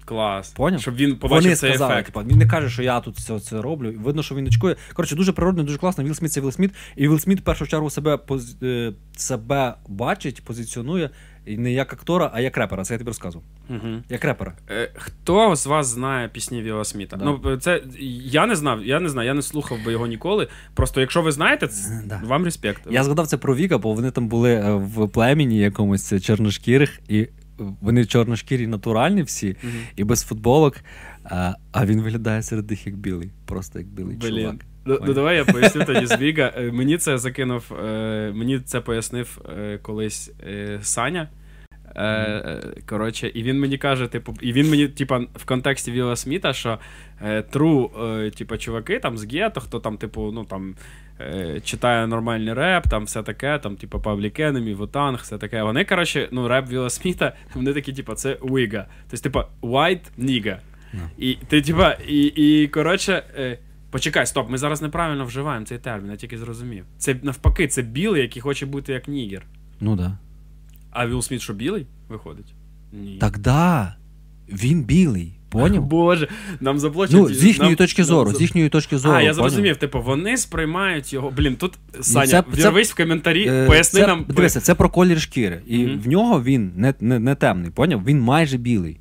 Клас. Поняв? Щоб він побачив Вони цей сказали, ефект. типу, він не каже, що я тут все це роблю. Видно, що він не чекує. Коротше, дуже природно, дуже класно. Вілл Сміт це Вілл Сміт. І Вілл Сміт в першу чергу себе поз- е, себе бачить, позиціонує і не як актора, а як репера. Це я тобі розказував. Угу. Як репера. Е, Хто з вас знає пісні Віла Сміта? Да. Ну, це я не знав, я не знаю, я не слухав би його ніколи. Просто якщо ви знаєте, це, Да. вам респект. Я згадав це про Віка, бо вони там були е, в племені якомусь е, чорношкірих, і вони чорношкірі натуральні всі, Мгм. і без футболок. А, а він виглядає серед них як білий. Просто як білий чувак. Блін. Ну, ну давай я поясню тоді з [laughs] Віга. Е, Мені це закинув, е, мені це пояснив е, колись Саня. Коротше, і він мені каже, типу, і він мені, типа, в контексті Віла Сміта, що тру, типа, чуваки там з гетто, хто там, типу, ну там читає нормальний реп, там все таке, там, типу, Public Enemy, Wu-Tang, все таке. Вони, коротше, ну, реп Віла Сміта, [laughs] вони такі, типу, це wigga. Тобто, типа, white nigga. Ну. І ти, типа, і, і коротше. Почекай, стоп, ми зараз неправильно вживаємо цей термін, я тільки зрозумів. Це навпаки, це білий, який хоче бути як нігер. Ну да. А Вілл Сміт що білий виходить? Ні. Так да. Він білий. Поняв? [laughs] Боже, нам заплачуть. Ну, з їхньої нам- точки нам зору, за- з їхньої точки зору. А, я поняв? зрозумів. Типу, вони сприймають його. Блін, тут Саня, це- вірвись в коментарі, Е, поясни це, нам. Дивися, це про колір шкіри. І Мгм. в нього він не, не, не темний, поняв? Він майже білий.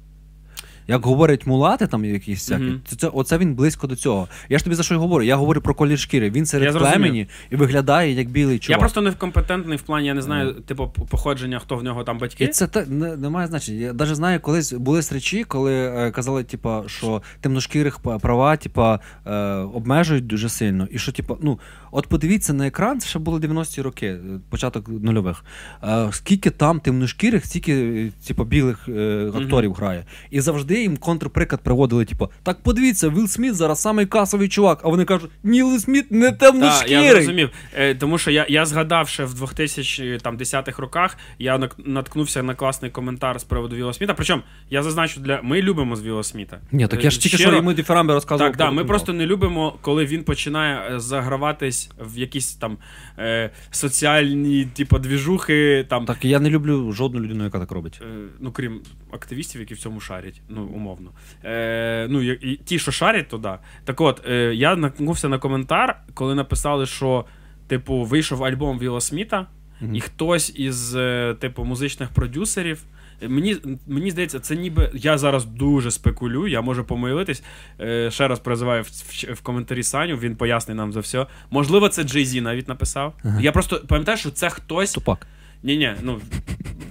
Як говорять мулати, там якісь всякі, Мгм. це, це, оце він близько до цього. Я ж тобі за що й говорю? Я говорю про колір шкіри. Він серед племені і виглядає як білий чувак. Я просто некомпетентний в плані, я не знаю, типу, походження, хто в нього там батьки. І це те, не, не має значення. Я навіть знаю, колись були стрічі, коли е, казали, типа, що темношкірих права, типа, е, обмежують дуже сильно. І що, типа, ну, от подивіться на екран, це ще було 90-ті роки, е, початок нульових. Е, скільки там темношкірих, стільки, е, типа, білих е, акторів грає. І завжди їм контрприклад приводили, типу, так подивіться, Вілл Сміт зараз самий касовий чувак, а вони кажуть, ні, Вілл Сміт не Так, я зрозумів. Е, тому що я, я згадав ще в 2010-х роках, я наткнувся на класний коментар з приводу Вілла Сміта. Причому я зазначу, для ми любимо з Вілла Сміта. Ні, так я ж Е, тільки щиро- що йому дифірамби розказував. Так, да, ми просто не любимо, коли він починає е, заграватись в якісь там е, соціальні, типу, двіжухи, там, Так, я не люблю жодну людину, яка так робить. е, ну крім активістів, які в цьому шарять. Ну, умовно. Е, ну, і, і Ті, що шарять туди. Так от, е, я наткнувся на коментар, коли написали, що, типу, вийшов альбом Вілла Сміта, mm-hmm. і хтось із, е, типу, музичних продюсерів. Мені мені здається, це ніби я зараз дуже спекулюю, я можу помилитись. Е, Ще раз призиваю в, в, в коментарі Саню, він пояснить нам за все. Можливо, це Джей Зі навіть написав. Ага. Я просто пам'ятаю, що це хтось. Тупак. Ні-ні, ну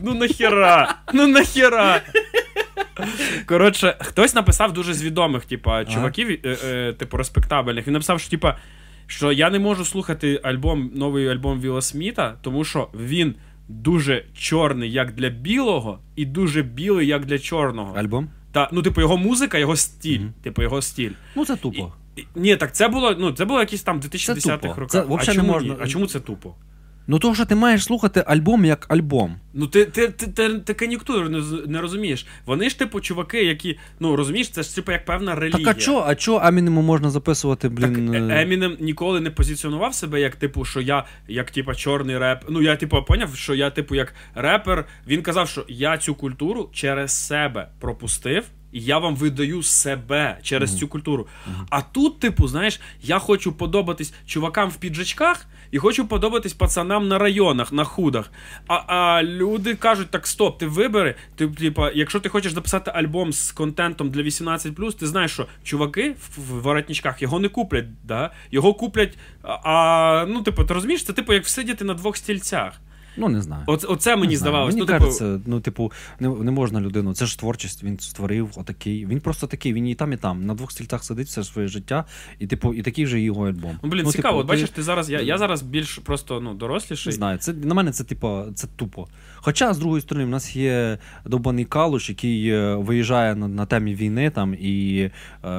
ну нахера! Ну нахера! Коротше, хтось написав дуже з відомих, типа, чуваків, е, е, типу, респектабельних. Він написав, що типа, що я не можу слухати альбом, новий альбом Вілла Сміта, тому що він дуже чорний, як для білого, і дуже білий, як для чорного. Альбом? Та, ну, типу, його музика, його стиль. Mm-hmm. Типу, його стиль. Ну, це тупо. І, і, ні, так це було ну, це було якісь там 2010-х роках. а чому, можна... а чому це тупо? Ну, того, що ти маєш слухати альбом як альбом. Ну, ти ти, ти, ти, ти кон'юнктуру не, не розумієш. Вони ж, типу, чуваки, які, ну розумієш, це ж типу як певна релігія. Так а чо, а чо Емінему можна записувати, блін. Так, е, Емінем ніколи не позиціонував себе як, типу, що я як, типу, чорний реп. Ну, я, типу, поняв, що я, типу, як репер. Він казав, що я цю культуру через себе пропустив. І я вам видаю себе через mm-hmm. цю культуру. Mm-hmm. А тут, типу, знаєш, я хочу подобатись чувакам в піджачках і хочу подобатись пацанам на районах, на худах. А а люди кажуть: так, стоп, ти вибери. Ти, типу, якщо ти хочеш записати альбом з контентом для 18, ти знаєш, що чуваки в, в воротничках його не куплять. да? Його куплять. А ну, типу, ти розумієш, це типу як всидіти на двох стільцях. Ну, не знаю. Оце, оце мені здавалося. Мені ну, кажеться, типу... ну, типу, не не можна людину. Це ж творчість, він створив отакий. Він просто такий, він і там, і там. На двох стільцях сидить все своє життя, і типу, і такий же його альбом. Ну, блін, ну, цікаво, типу, бачиш, ти зараз. Я я зараз більш просто ну, доросліший. Не знаю, це на мене це типу, це тупо. Хоча, з другої сторони, в нас є довбаний калуш, який е, виїжджає на на темі війни там і. Е,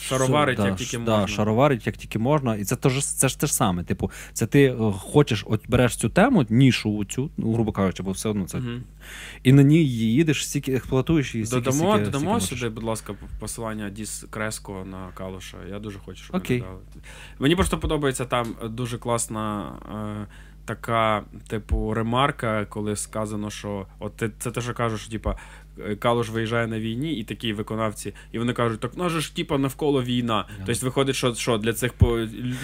Шароварить, да, як тільки да, можна. Шароварить, як тільки можна. І це теж, це ж те ж саме. Типу, це ти е, хочеш, от береш цю тему, нішу цю, ну, грубо кажучи, бо все одно це. Угу. І на ній їдеш, стільки експлуатуєш її. Додамо, стільки, додамо стільки сюди, будь ласка, посилання Діс Креско на Калуша. Я дуже хочу, щоб Окей. ми додали. Мені просто подобається там дуже класна. Е, Така, типу, ремарка, коли сказано, що от ти це те, що кажеш, що типа Калуш виїжджає на війні, і такі виконавці, і вони кажуть, так ну ж типа навколо війна. Yeah. Тобто виходить, що що для цих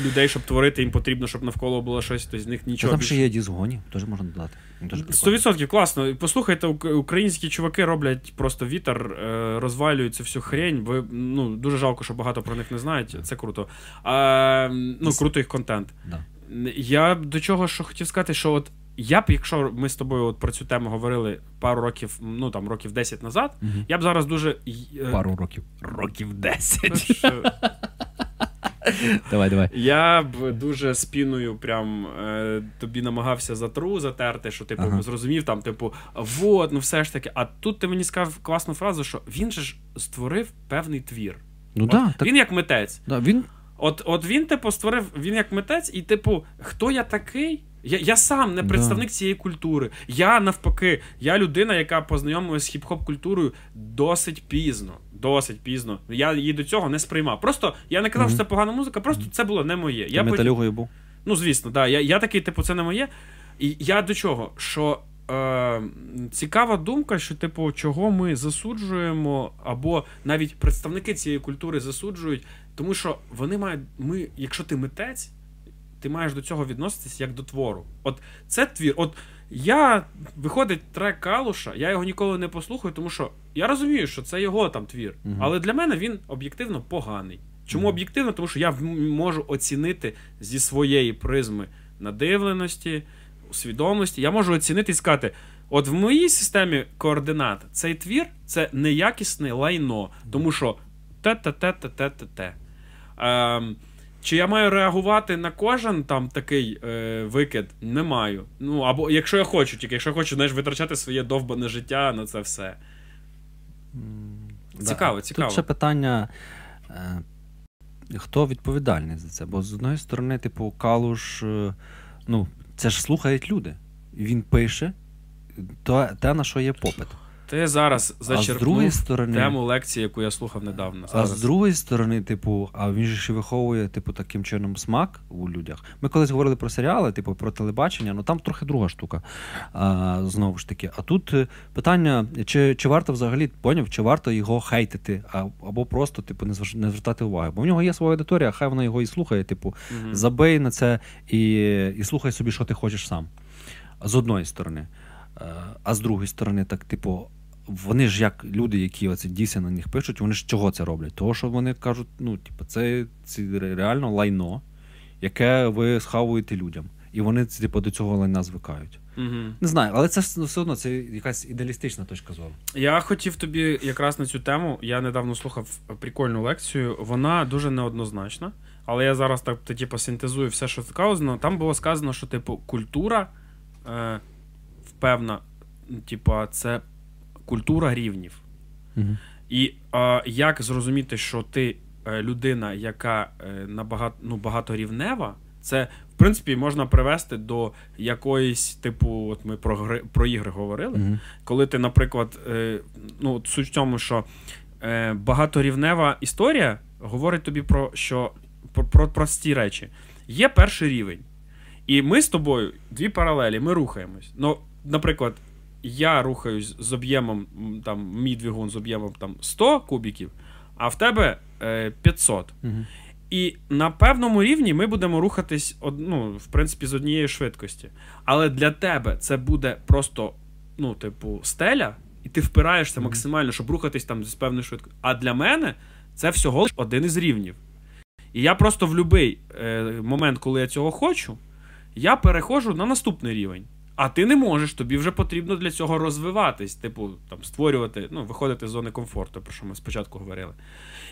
людей, щоб творити, їм потрібно, щоб навколо було щось, тобто з них нічого. Та Там ще є дізгоні, теж можна додати. Сто відсотків класно. Послухайте, українські чуваки роблять просто вітер, е, розвалюють цю всю хрень. Ви ну дуже жалко, що багато про них не знають. Це круто. А, Ну круто їх контент. Да. Я до чого що хотів сказати, що от я б, якщо ми з тобою от про цю тему говорили пару років, ну там років 10 назад, угу. я б зараз дуже. Е, пару років. Років 10. Ну, Давай, давай. Я б дуже спіною прям е, тобі намагався затру затерти, що типу ага. зрозумів там, типу, вот, ну все ж таки. А тут ти мені сказав класну фразу, що він же ж створив певний твір. Ну от, да, так... Він як митець. Да, він... От от він, типу, створив, він як митець, і, типу, хто я такий? Я я сам не представник да. цієї культури. Я навпаки, я людина, яка познайомилася з хіп-хоп культурою досить пізно. Досить пізно. Я її до цього не сприймав. Просто я не казав, mm-hmm. що це погана музика, просто це було не моє. Ти я металюгою був. Ну, звісно, да. Я я такий, типу, це не моє. І я до чого? Що е, цікава думка, що, типу, чого ми засуджуємо, або навіть представники цієї культури засуджують, тому що вони мають. ми, Якщо ти митець ти маєш до цього відноситись як до твору. От це твір. От я виходить трек Калуша, я його ніколи не послухаю, тому що я розумію, що це його там твір. uh Але для мене він об'єктивно поганий. Чому uh об'єктивно? Тому що я можу оцінити зі своєї призми надивленості, свідомості. Я можу оцінити і сказати: от в моїй системі координат цей твір це неякісне лайно, тому що те-те-те-те-те-те. Ем, чи я маю реагувати на кожен там такий е, викид? Не маю. Ну, або якщо я хочу, тільки якщо я хочу знаєш, витрачати своє довбане життя на це все. Цікаво, цікаво. Тут ще питання. Е, хто відповідальний за це? Бо з одної сторони, типу, Калуш, е, ну, це ж слухають люди. Він пише то, те, на що є попит. Ти зараз А зачерпнув сторони, тему лекції, яку я слухав недавно. а Зараз. з другої сторони, типу, а він же ще виховує, типу, таким чином смак у людях. Ми колись говорили про серіали, типу, про телебачення, ну там трохи друга штука. А, знову ж таки. А тут е, питання, чи, чи варто взагалі поняв, чи варто його хейтити, а, або просто, типу, не не звертати уваги. Бо в нього є своя аудиторія, хай вона його і слухає, типу, Мгм. забий на це і, і слухай собі, що ти хочеш сам. З одної сторони. Е, А з другої сторони, так, типу, вони ж як люди, які оці дійсно на них пишуть, вони ж чого це роблять? Того, що вони кажуть, ну, типу, це, це реально лайно, яке ви схавуєте людям. І вони типу, до цього лайна звикають. Мгм. Не знаю, але це ну, все одно це якась ідеалістична точка зору. Я хотів тобі якраз на цю тему. Я недавно слухав прикольну лекцію. Вона дуже неоднозначна. Але я зараз так типу, синтезую все, що сказано. Там було сказано, що типу культура е, впевна, типу, це культура рівнів. Угу. І е, як зрозуміти, що ти е, людина, яка е, набагато ну, багаторівнева, це в принципі можна привести до якоїсь, типу, от ми про гри про ігри говорили. Угу. Коли ти, наприклад, е, ну, суть в тому, що багаторівнева історія говорить тобі про що про, про прості речі. Є перший рівень. І ми з тобою дві паралелі, ми рухаємось. Ну, наприклад, я рухаюсь з об'ємом, там, мій двигун з об'ємом там, 100 кубіків, а в тебе е, 500. Угу. І на певному рівні ми будемо рухатись од- ну, в принципі, з однієї швидкості. Але для тебе це буде просто, ну, типу, стеля, і ти впираєшся максимально, щоб рухатись там з певною швидкістю. А для мене це всього лиш один із рівнів. І я просто в будь-який е, момент, коли я цього хочу, я переходжу на наступний рівень. А ти не можеш, тобі вже потрібно для цього розвиватись, типу, там, створювати, ну, виходити з зони комфорту, про що ми спочатку говорили.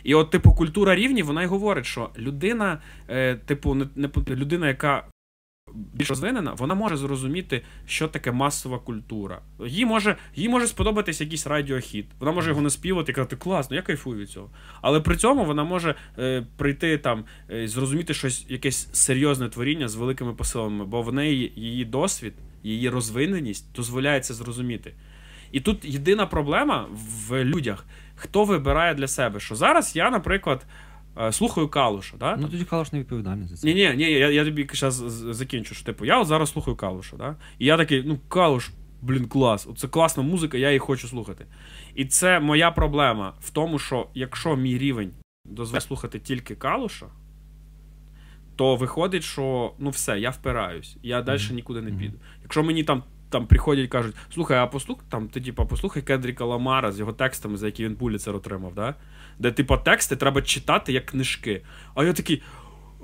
І от, типу, культура рівнів, вона й говорить, що людина, е, типу, не, не людина, яка більш розвинена, вона може зрозуміти, що таке масова культура. Їй може, їй може сподобатись якийсь радіохіт. Вона може його наспівати і казати, класно, я кайфую від цього. Але при цьому вона може е, прийти там, е, зрозуміти щось, якесь серйозне творіння з великими посилами, бо в неї її досвід, її розвиненість дозволяє це зрозуміти. І тут єдина проблема в людях, хто вибирає для себе, що зараз я, наприклад, е, слухаю Калуша. Да? Ну тоді Калаш не відповідальний за це. Ні, ні, ні, я, я тобі зараз закінчу, що типу, я от зараз слухаю Калуша, да? І я такий, ну, Калуш, блін, клас. Це класна музика, я її хочу слухати. І це моя проблема в тому, що якщо мій рівень дозволяє слухати тільки Калуша, то виходить, що ну все, я впираюсь, я далі Мгм. нікуди не піду. Якщо мені там. Там приходять і кажуть, слухай, а послух, там, ти, типа, послухай Кендріка Ламара з його текстами, за які він Пуліцер отримав, да? де, типа, тексти треба читати як книжки. А я такий,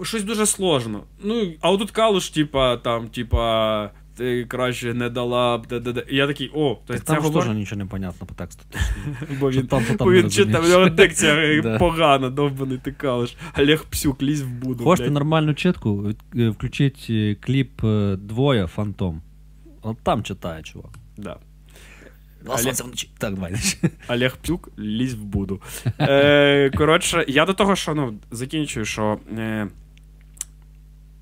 щось дуже сложно. Ну, а отут калуш, типа, там, типа, ти краще не дала б. де-де-де. І я такий, о, то Так це теж говорить. нічого не понятно по тексту. [laughs] Бо він, там, там він читав, нього дикція [laughs] погана, довбаний ти калуш. Олег Псюк, лізь в буду. Хочете нормальну читку? Від- е, Включіть е, кліп е, двоє Фантом. От там читає, чувак. Да. Два Олег-. Так, давай. Олег Псюк, лізь в буду. [laughs] Е, коротше, я до того, що ну, закінчую, що е,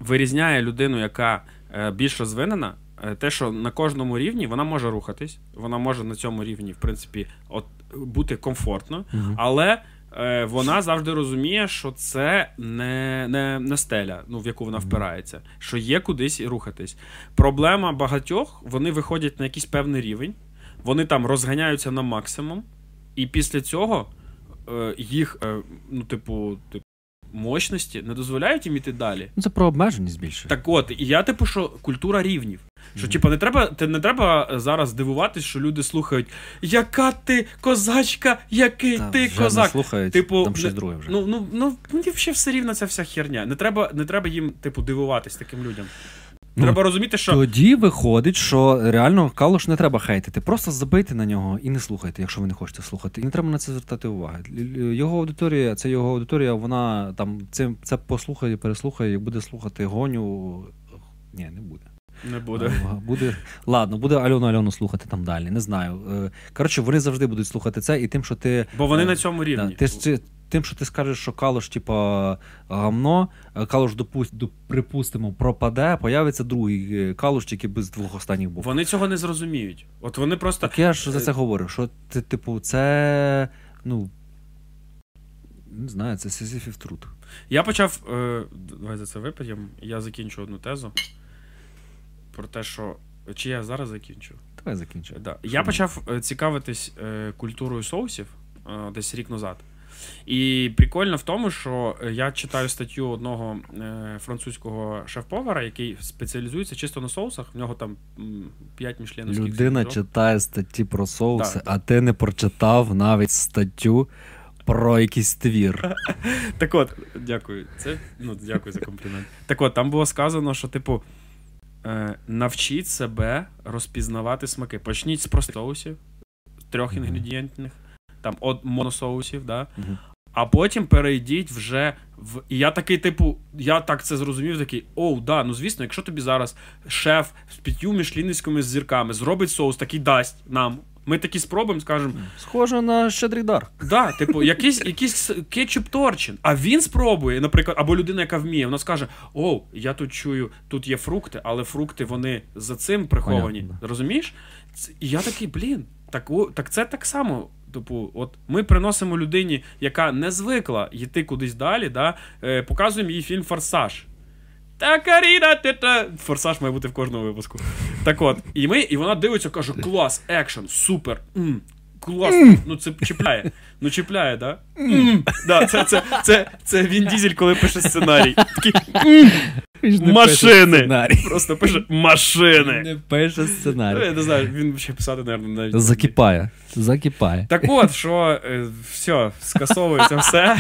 вирізняє людину, яка е, більш розвинена, е, те, що на кожному рівні вона може рухатись, вона може на цьому рівні, в принципі, от, бути комфортно, але е, вона завжди розуміє, що це не, не, не стеля, ну, в яку вона впирається, що є кудись і рухатись. Проблема багатьох, вони виходять на якийсь певний рівень, вони там розганяються на максимум, і після цього е, їх, е, ну, типу, типу, мощності не дозволяють їм іти далі. Ну, це про обмеженість більше. Так от, і я типу, що культура рівнів. Що, Мгм. типу, не треба, ти не треба зараз дивуватись, що люди слухають, яка ти козачка, який Та ти вже не козак. слухають, Типу, там щось не- друге вже. Ну, ну, ну, мені ще все рівно ця вся херня. Не треба, не треба їм, типу, дивуватись таким людям. Ну, Треба розуміти, що. Тоді виходить, що реально Калуш не треба хейтити. Просто забийте на нього і не слухайте, якщо ви не хочете слухати. І не треба на це звертати уваги. Л- Його аудиторія, це його аудиторія, вона там це, це послухає, переслухає, і буде слухати гоню. Ні, не буде. Не буде. Буде. Ладно, буде Альону Альону слухати там далі. Не знаю. Е, Коротше, вони завжди будуть слухати це, і тим, що ти. Бо вони е, на цьому рівні. ти, ж, тим, що ти скажеш, що калуш, типа, гамно, а калуш, допу- припустимо, пропаде, появиться другий е, калуш, який без двох останніх був. Вони цього не зрозуміють. От вони просто. Так я ж за це говорю, що ти, типу, це. Ну. Не знаю, це сизифів труд. Я почав. Е, давай за це випадемо. Я закінчу одну тезу. Про те, що. Чи я зараз закінчу? Давай закінчуй. Да. Я почав е, цікавитись е, культурою соусів е, десь рік назад. І прикольно в тому, що е, я читаю статтю одного е, французького шеф-повара, який спеціалізується чисто на соусах. В нього там 5 мішленовських Людина зв'язок. читає статті про соуси, Так, а ти не прочитав навіть статтю про якийсь твір. [laughs] Так от, дякую. Це, ну, дякую за комплімент. Так от, там було сказано, що, типу, е, навчіть себе розпізнавати смаки. Почніть з простих соусів, трьох інгредієнтних, там от моносоусів, да? Мгм. а потім перейдіть вже в. І я такий, типу, я так це зрозумів, такий, оу, да, ну звісно, якщо тобі зараз шеф з п'ятью мішлінницькими зірками зробить соус, такий дасть нам. Ми такі спробуємо, скажемо, Схоже на щедрий дар. Да, типу, якийсь, якийсь кетчуп торчин. А він спробує, наприклад, або людина, яка вміє, вона скаже: О, я тут чую, тут є фрукти, але фрукти вони за цим приховані. Понятно, Розумієш? І я такий, блін, так, так це так само. Типу, от ми приносимо людині, яка не звикла йти кудись далі, да, е, показуємо їй фільм Форсаж. Та Каріна, ти та. Форсаж має бути в кожному випуску. Так от, і ми, і вона дивиться, каже: клас, екшен, супер. м, Класно. Ну це чіпляє. Ну чіпляє, да? М, Да, це, це, це, це він дізель, коли пише сценарій. Такий, Машини! просто пише машини. Не пише Ну, сценарій. Я не знаю, він ще писати, мабуть, навіть. не Закипає. Закипає. Так от, що е, все, скасовується все.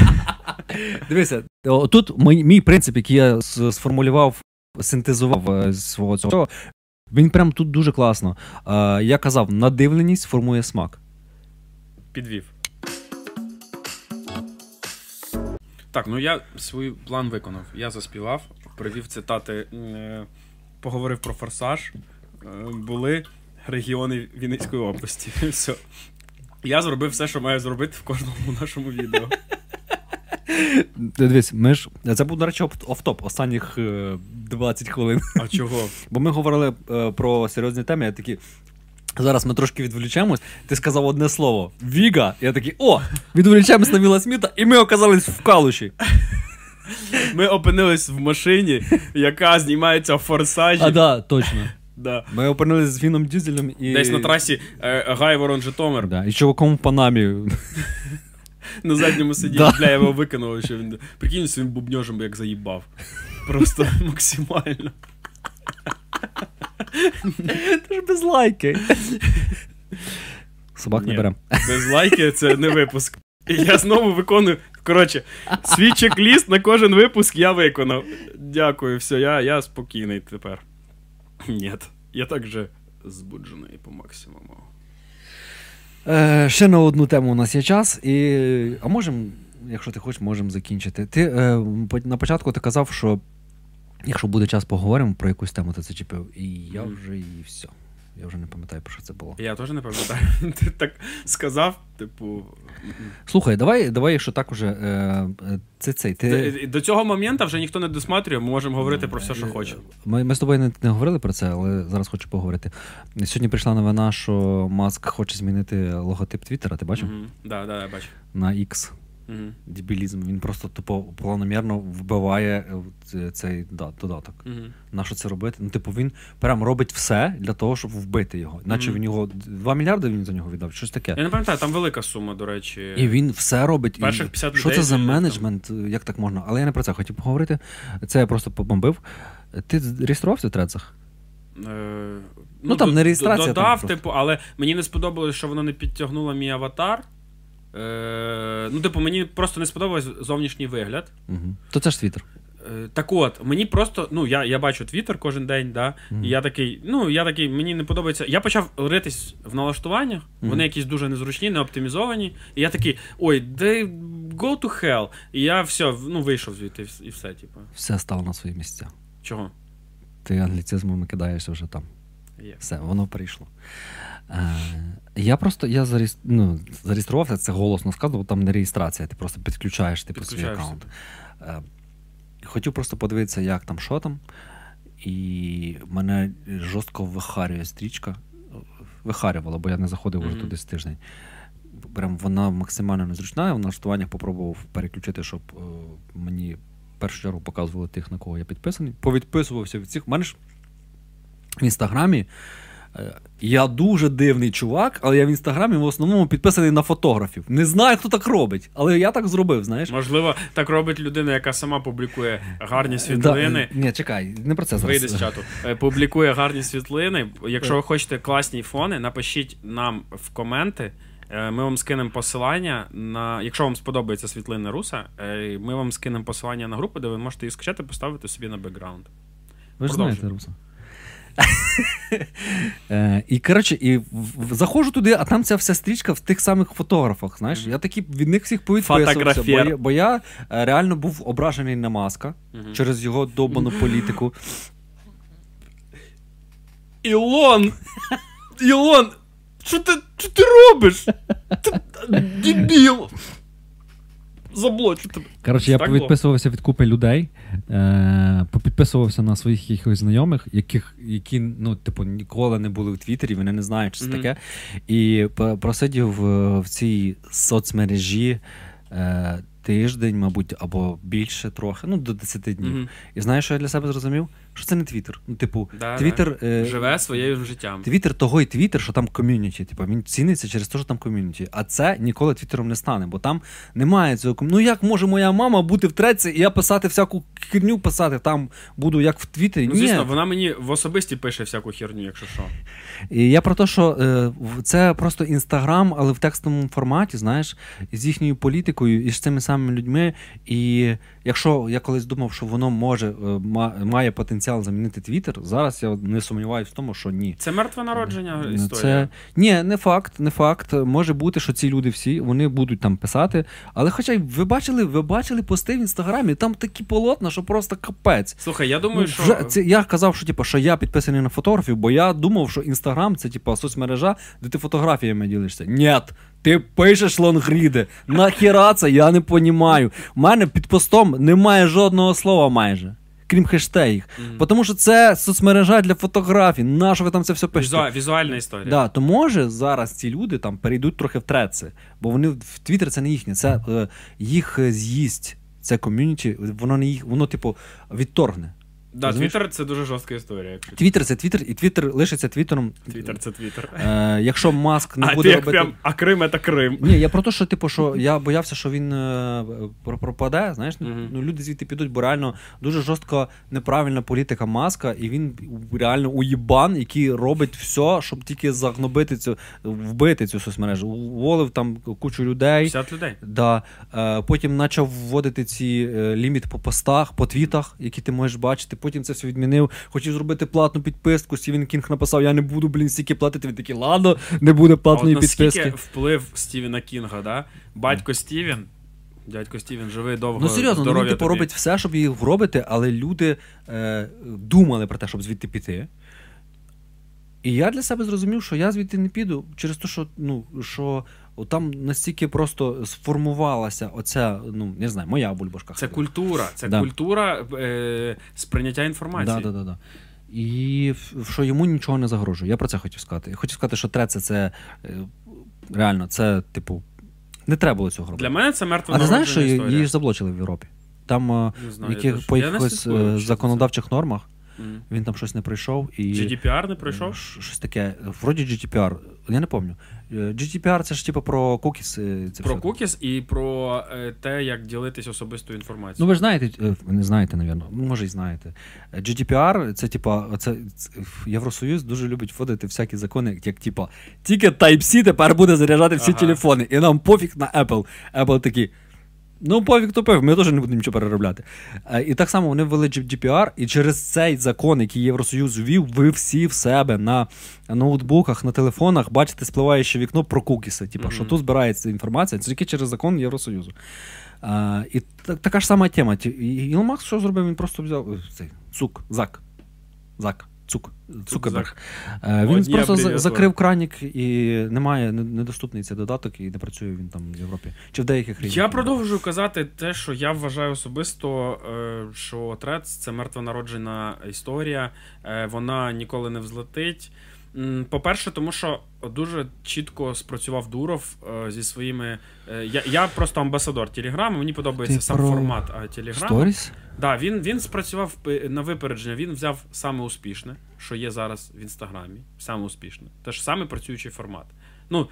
Дивися, тут мій, мій принцип, який я сформулював, синтезував е, свого цього, він прям тут дуже класно. Е, я казав, надивленість формує смак. Підвів. Так, ну я свій план виконав. Я заспівав, привів цитати, е, поговорив про форсаж. Е, були регіони Вінницької області. [laughs] Все. Я зробив все, що маю зробити в кожному нашому відео. Дивись, ми ж. Це був, до речі, оф- офтоп останніх е, 20 хвилин. А чого? [laughs] Бо ми говорили е, про серйозні теми, я такі. Зараз ми трошки відволічемось. Ти сказав одне слово Віга. Я такий, о, відволічаємось на Віла Сміта, і ми оказались в калуші. Ми опинились в машині, яка знімається в форсажі. А, да, точно. Да. Ми опинились з Віном Дізелем і. Десь на трасі е, Гайворон Житомир. Да, і чуваком в Панамі. На задньому сидінні, Да. бля, я його викинув, що він. Прикинь, своїм бубньожем як заїбав. Просто максимально. [laughs] Ти ж без лайки. Собак не берем. Без лайки це не випуск. Я знову виконую. Коротше, свій чек-ліст на кожен випуск я виконав. Дякую, все, я, я спокійний тепер. Ні, я так же збуджений по максимуму. Е, ще на одну тему у нас є час, і. А можемо, якщо ти хочеш, можемо закінчити. Ти е, на початку ти казав, що якщо буде час, поговоримо про якусь тему, ти зачепив. І я вже і все. Я вже не пам'ятаю, про що це було. Я теж не пам'ятаю. [laughs] Ти так сказав, типу. Слухай, давай, давай, якщо так уже. Е, е, це цей. Ти... До цього моменту вже ніхто не досматрює, ми можемо говорити про все, що хочемо. Ми, ми з тобою не, не говорили про це, але зараз хочу поговорити. Сьогодні прийшла новина, що Маск хоче змінити логотип Твіттера, ти бачив? Угу. Да, да, я бачу. На X. Угу. Дебілізм. Він просто тупо планомірно вбиває е, цей да, додаток. Угу. На що це робити? Ну, типу, він прям робить все для того, щоб вбити його. Наче Мгм. він його 2 мільярди він за нього віддав, щось таке. Я не пам'ятаю, там велика сума, до речі. І він все робить. Перших І 50 що людей це за звільнив там. менеджмент? Як так можна? Але я не про це хотів поговорити. Це я просто побомбив. Ти реєструвався в трецах? Е, Ну, там не реєстрація, д- там Додав, типу, але мені не сподобалось, що воно не підтягнуло мій аватар. Е, ну, типу, мені просто не сподобався зовнішній вигляд. Угу. То це ж Твіттер. Е, так от, мені просто, ну, я, я бачу Твіттер кожен день, да, Мгм. і я такий, ну, я такий, мені не подобається. Я почав ритись в налаштуваннях, Мгм. вони якісь дуже незручні, не оптимізовані. І я такий, ой, де go to hell. І я все, ну, вийшов звідти і вс- і все, типу. Все стало на свої місця. Чого? Ти англіцизмами кидаєшся вже там. Є. Все, воно прийшло. Е, я просто я зареєс... ну, зареєструвався, це голосно сказано, бо там не реєстрація, ти просто підключаєш типу, свій аккаунт. Е, хотів просто подивитися, як там, що там. І мене жорстко вихарює стрічка. Вихарювала, бо я не заходив вже Мгм. туди з тиждень. Прям вона максимально незручна. Я в налаштуваннях попробував переключити, щоб е, мені в першу чергу показували тих, на кого я підписаний. Повідписувався від цих. У мене ж в інстаграмі. е, Я дуже дивний чувак, але я в інстаграмі в основному підписаний на фотографів. Не знаю, хто так робить, але я так зробив, знаєш. Можливо, так робить людина, яка сама публікує гарні світлини. е, ні, чекай, не про це зараз. Вийде з чату. Е, Публікує гарні світлини. Якщо ви хочете класні фони, напишіть нам в коменти. Е, Ми вам скинемо посилання на. Якщо вам сподобається світлина Руса, е, ми вам скинемо посилання на групу, де ви можете її скачати, поставити собі на бекграунд. Ви ж знаєте, Руса. Е, І коротше, і заходжу туди, а там ця вся стрічка в тих самих фотографах. Знаєш, я такі від них всіх повідписувався, бо я, бо я е, реально був ображений на маска через його довбану політику. Ілон! Ілон! Що ти, що ти робиш? Ти, дебіл! Заблочу тебе. Коротше, я повідписувався від купи людей, е, попідписувався на своїх якихось знайомих, яких, які ну, типу, ніколи не були в Твіттері, вони не знають, що це Мгм. таке. І просидів в, в цій соцмережі е, тиждень, мабуть, або більше трохи, ну до 10 днів. Мгм. І знаєш, що я для себе зрозумів? Що це не Твіттер. Ну, типу, Да, Твіттер. е, Живе своїм життям. Твіттер того і твіттер, що там ком'юніті. Типу, він ціниться через те, що там ком'юніті. А це ніколи твіттером не стане, бо там немає цього Ну як може моя мама бути в треці і я писати всяку херню писати, там буду як в Твіттері? Ну, Ні. вона мені в особисті пише всяку херню, якщо що. І я про те, що е, це просто інстаграм, але в текстовому форматі, знаєш, з їхньою політикою і з цими самими людьми. І якщо я колись думав, що воно може е, має потенціал замінити Твіттер, зараз я не сумніваюся в тому, що ні. Це мертве народження Ну, історія. Це... Ні, не факт, не факт. Може бути, що ці люди всі вони будуть там писати. Але хоча й ви бачили, ви бачили пости в інстаграмі, там такі полотна, що просто капець. Слухай, я думаю, Ну, що. вже, це, я казав, що, типу, що я підписаний на фотографів, бо я думав, що інстаграм це типу, соцмережа, де ти фотографіями ділишся. Ні, ти пишеш лонгріди. Нахіра це, я не понімаю. У мене під постом немає жодного слова майже. Крім хештегів. Мгм. Тому що це соцмережа для фотографій. Нашого ви там це все пишете? Візу... Візуальна історія. Да, то може зараз ці люди там перейдуть трохи в треці, бо вони в Твіттер це не їхнє, це е, їх з'їсть. Це ком'юніті, воно не їх, воно, типу, відторгне. Да, Розумієш? Твіттер це дуже жорстка історія. Якщо Твіттер це Твіттер, і Твіттер лишиться Твіттером. Твіттер це Твіттер. Е, якщо Маск не а буде ти як робити. прям, а Крим це Крим. Ні, я про те, що типу, що я боявся, що він е, пропаде. Знаєш, Мгм. ну люди звідти підуть, бо реально дуже жорстко неправильна політика маска, і він реально уїбан, який робить все, щоб тільки загнобити цю, вбити цю соцмережу. Уволив там кучу людей. 50 людей. Да. Е, потім почав вводити ці е, ліміт по постах, по твітах, які ти можеш бачити. Потім це все відмінив. Хотів зробити платну підписку. Стівен Кінг написав: Я не буду, блін, стільки платити. Він такий, ладно, не буде А от платної підписки. вплив Стівена Кінга, да? Батько Стівен, дядько Стівен живий довго. Ну серйозно, ну, він типу робить все, щоб їх вробити, але люди е, думали про те, щоб звідти піти. І я для себе зрозумів, що я звідти не піду через те, що, ну, що там настільки просто сформувалася оця, ну, не знаю, моя бульбашка. Це культура, це Да. культура е, сприйняття інформації. Да, да, да, да. І що йому нічого не загрожує. Я про це хотів сказати. Я хотів сказати, що треце це е, реально, це, типу, не треба було цього робити. Для мене це мертва а ти знаєш, що народжена її ж заблочили в Європі? Там е, знаю, яких, по якихось е, це. законодавчих нормах Мгм. він там щось не пройшов. І GDPR не пройшов? е, Щось таке. Вроді GDPR, я не пам'ятаю. Е, GDPR це ж типу про кукіс. е, Це Про все. кукіс і про те, як ділитись особистою інформацією. Ну, ви ж знаєте, не знаєте, напевно, ну, може і знаєте. GDPR це типа, це, це Євросоюз дуже любить вводити всякі закони, як типа, тільки Type-C тепер буде заряджати всі Ага. телефони, і нам пофіг на Apple. Apple такі. Ну, пофіг то пофіг, ми теж не будемо нічого переробляти. Е, І так само вони ввели GDPR, і через цей закон, який Євросоюз ввів, ви всі в себе на ноутбуках, на телефонах бачите спливаюче вікно про кукіси. Типу, Мгм. що тут збирається інформація, це тільки через закон Євросоюзу. А, і та, така ж сама тема. Ілон Маск що зробив? Він просто взяв е, цей цук, зак. Зак. Цук, Цукерберг. Е, Він Одні просто за- закрив кранік і немає, недоступний цей додаток, і не працює він там в Європі. Чи в деяких країнах. Я продовжую казати те, що я вважаю особисто, е, що Трец це мертвонароджена історія, е, вона ніколи не взлетить. По-перше, тому що дуже чітко спрацював Дуров зі своїми. Я, я просто амбасадор Телеграму, мені подобається Ти сам про формат Телеграму. Сторіс? Да, він, він спрацював е, на випередження, він взяв саме успішне, що є зараз в інстаграмі. Саме успішне. Теж саме працюючий формат. Ну,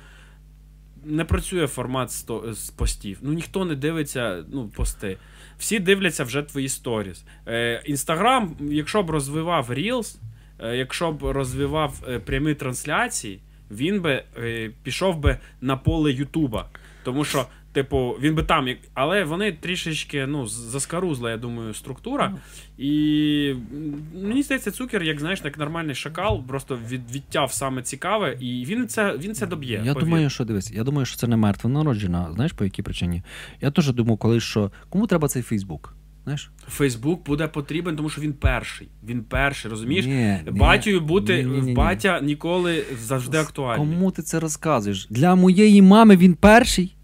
не працює формат сто- з постів. Ну ніхто не дивиться ну, пости. Всі дивляться вже твої сторіс. Е, Інстаграм, якщо б розвивав Reels, е, якщо б розвивав е, прямі трансляції, він би е, пішов би на поле Ютуба. Тому що, типу, він би там, як- але вони трішечки ну, заскарузла, я думаю, структура. І мені здається, цукер, як знаєш, як нормальний шакал, просто від, відтяв саме цікаве, і він це, він це доб'є. Я повір. думаю, що дивись, я думаю, що це не мертва народжена. Знаєш по якій причині? Я теж думав, коли що кому треба цей Фейсбук? Знаєш? Фейсбук буде потрібен, тому що він перший. Він перший, розумієш? Ні, ні. Бути Ні-ні-ні-ні. в батя ніколи завжди актуальний. Кому ти це розказуєш? Для моєї мами він перший.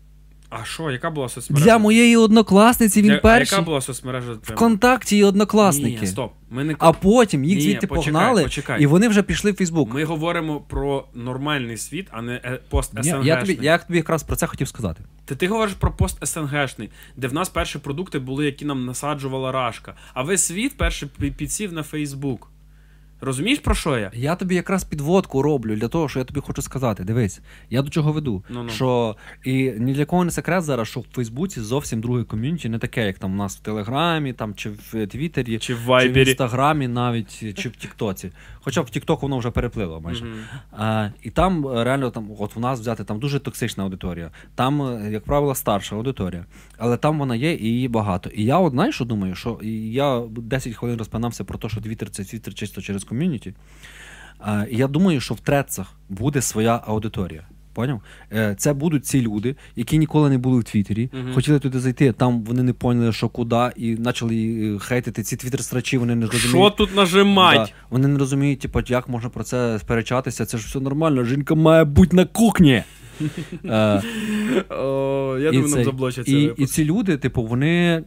А що, яка була соцмережа? Для моєї однокласниці він Для- А перший. яка була соцмережа? Вконтакті і однокласники. Ні, стоп. Ми не А потім їх Ні, звідти почекай, погнали, почекай. і вони вже пішли в Фейсбук. Ми говоримо про нормальний світ, а не е, пост СНГшний. я, тобі, я тобі якраз про це хотів сказати. Ти, ти говориш про пост СНГшний, де в нас перші продукти були, які нам насаджувала Рашка. А весь світ перший підсів на Фейсбук. Розумієш, про що я? Я тобі якраз підводку роблю для того, що я тобі хочу сказати. Дивись, я до чого веду. Ну-ну. Що і ні для кого не секрет зараз, що в Фейсбуці зовсім друге ком'юніті, не таке, як там у нас в Телеграмі, там чи в Твіттері, Чи в чи в Інстаграмі, навіть чи в Тіктоці. Хоча в Тікток воно вже перепливло майже. Мгм. А, і там е, реально там, от у нас взяти там дуже токсична аудиторія. Там, е, як правило, старша аудиторія. Але там вона є і її багато. І я от знаєш, що думаю, що я 10 хвилин розпинався про те, що Твіттер це Твіттер чисто через ком'юніті. Я думаю, що в трецах буде своя аудиторія. Поняв? Е, Це будуть ці люди, які ніколи не були в Твіттері, Мгм. хотіли туди зайти, там вони не поняли, що куди, і почали е, хейтити ці твіттер-страчі, вони не розуміють. Що тут нажимать? Да. Вони не розуміють, типу, як можна про це сперечатися. Це ж все нормально. Жінка має бути на кухні. [laughs] Е, я думаю, нам цей- заблочать і, ці люди, типу, вони.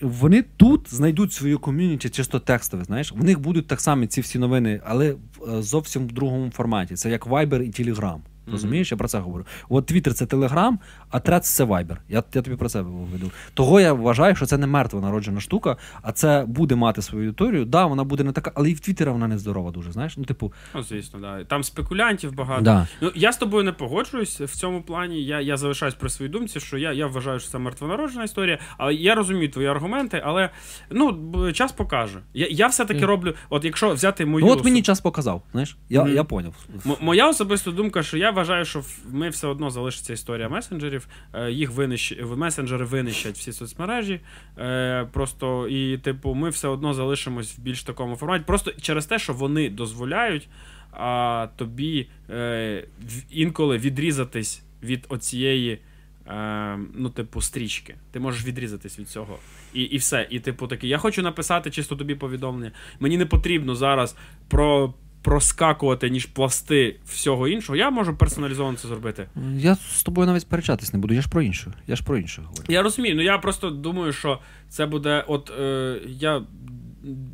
Вони тут знайдуть свою ком'юніті чисто текстове, знаєш. В них будуть так само ці всі новини, але е, зовсім в другому форматі. Це як Viber і Telegram. Розумієш, я про це говорю. От Twitter це Telegram, а Threads це Viber. Я, я тобі про це веду. Того я вважаю, що це не мертва народжена штука, а це буде мати свою аудиторію. Да, вона буде не така, але і в Твіттера вона не здорова дуже. Знаєш, ну типу, Ну, звісно, да. Там спекулянтів багато. да. Ну, я з тобою не погоджуюсь в цьому плані. Я, я залишаюсь при своїй думці, що я, я вважаю, що це мертвонароджена історія. Але я розумію твої аргументи, але ну, час покаже. Я, я все-таки Мгм. роблю, от якщо взяти мою. Ну от мені час показав. Знаєш, я, Мгм. я поняв. М- Моя особиста думка, що я вважаю, що ми все одно залишиться історія месенджерів. Е, Їх винищ... месенджери винищать всі соцмережі. Е, Просто і, типу, ми все одно залишимось в більш такому форматі. Просто через те, що вони дозволяють а, тобі е, інколи відрізатись від оцієї. Ну, типу, стрічки. Ти можеш відрізатись від цього. І, і все. І, типу, такий, я хочу написати чисто тобі повідомлення. Мені не потрібно зараз про проскакувати, ніж пласти всього іншого, я можу персоналізовано це зробити. Я з тобою навіть сперечатись не буду. Я ж про інше. Я ж про інше говорю. Я розумію, ну я просто думаю, що це буде. От е, я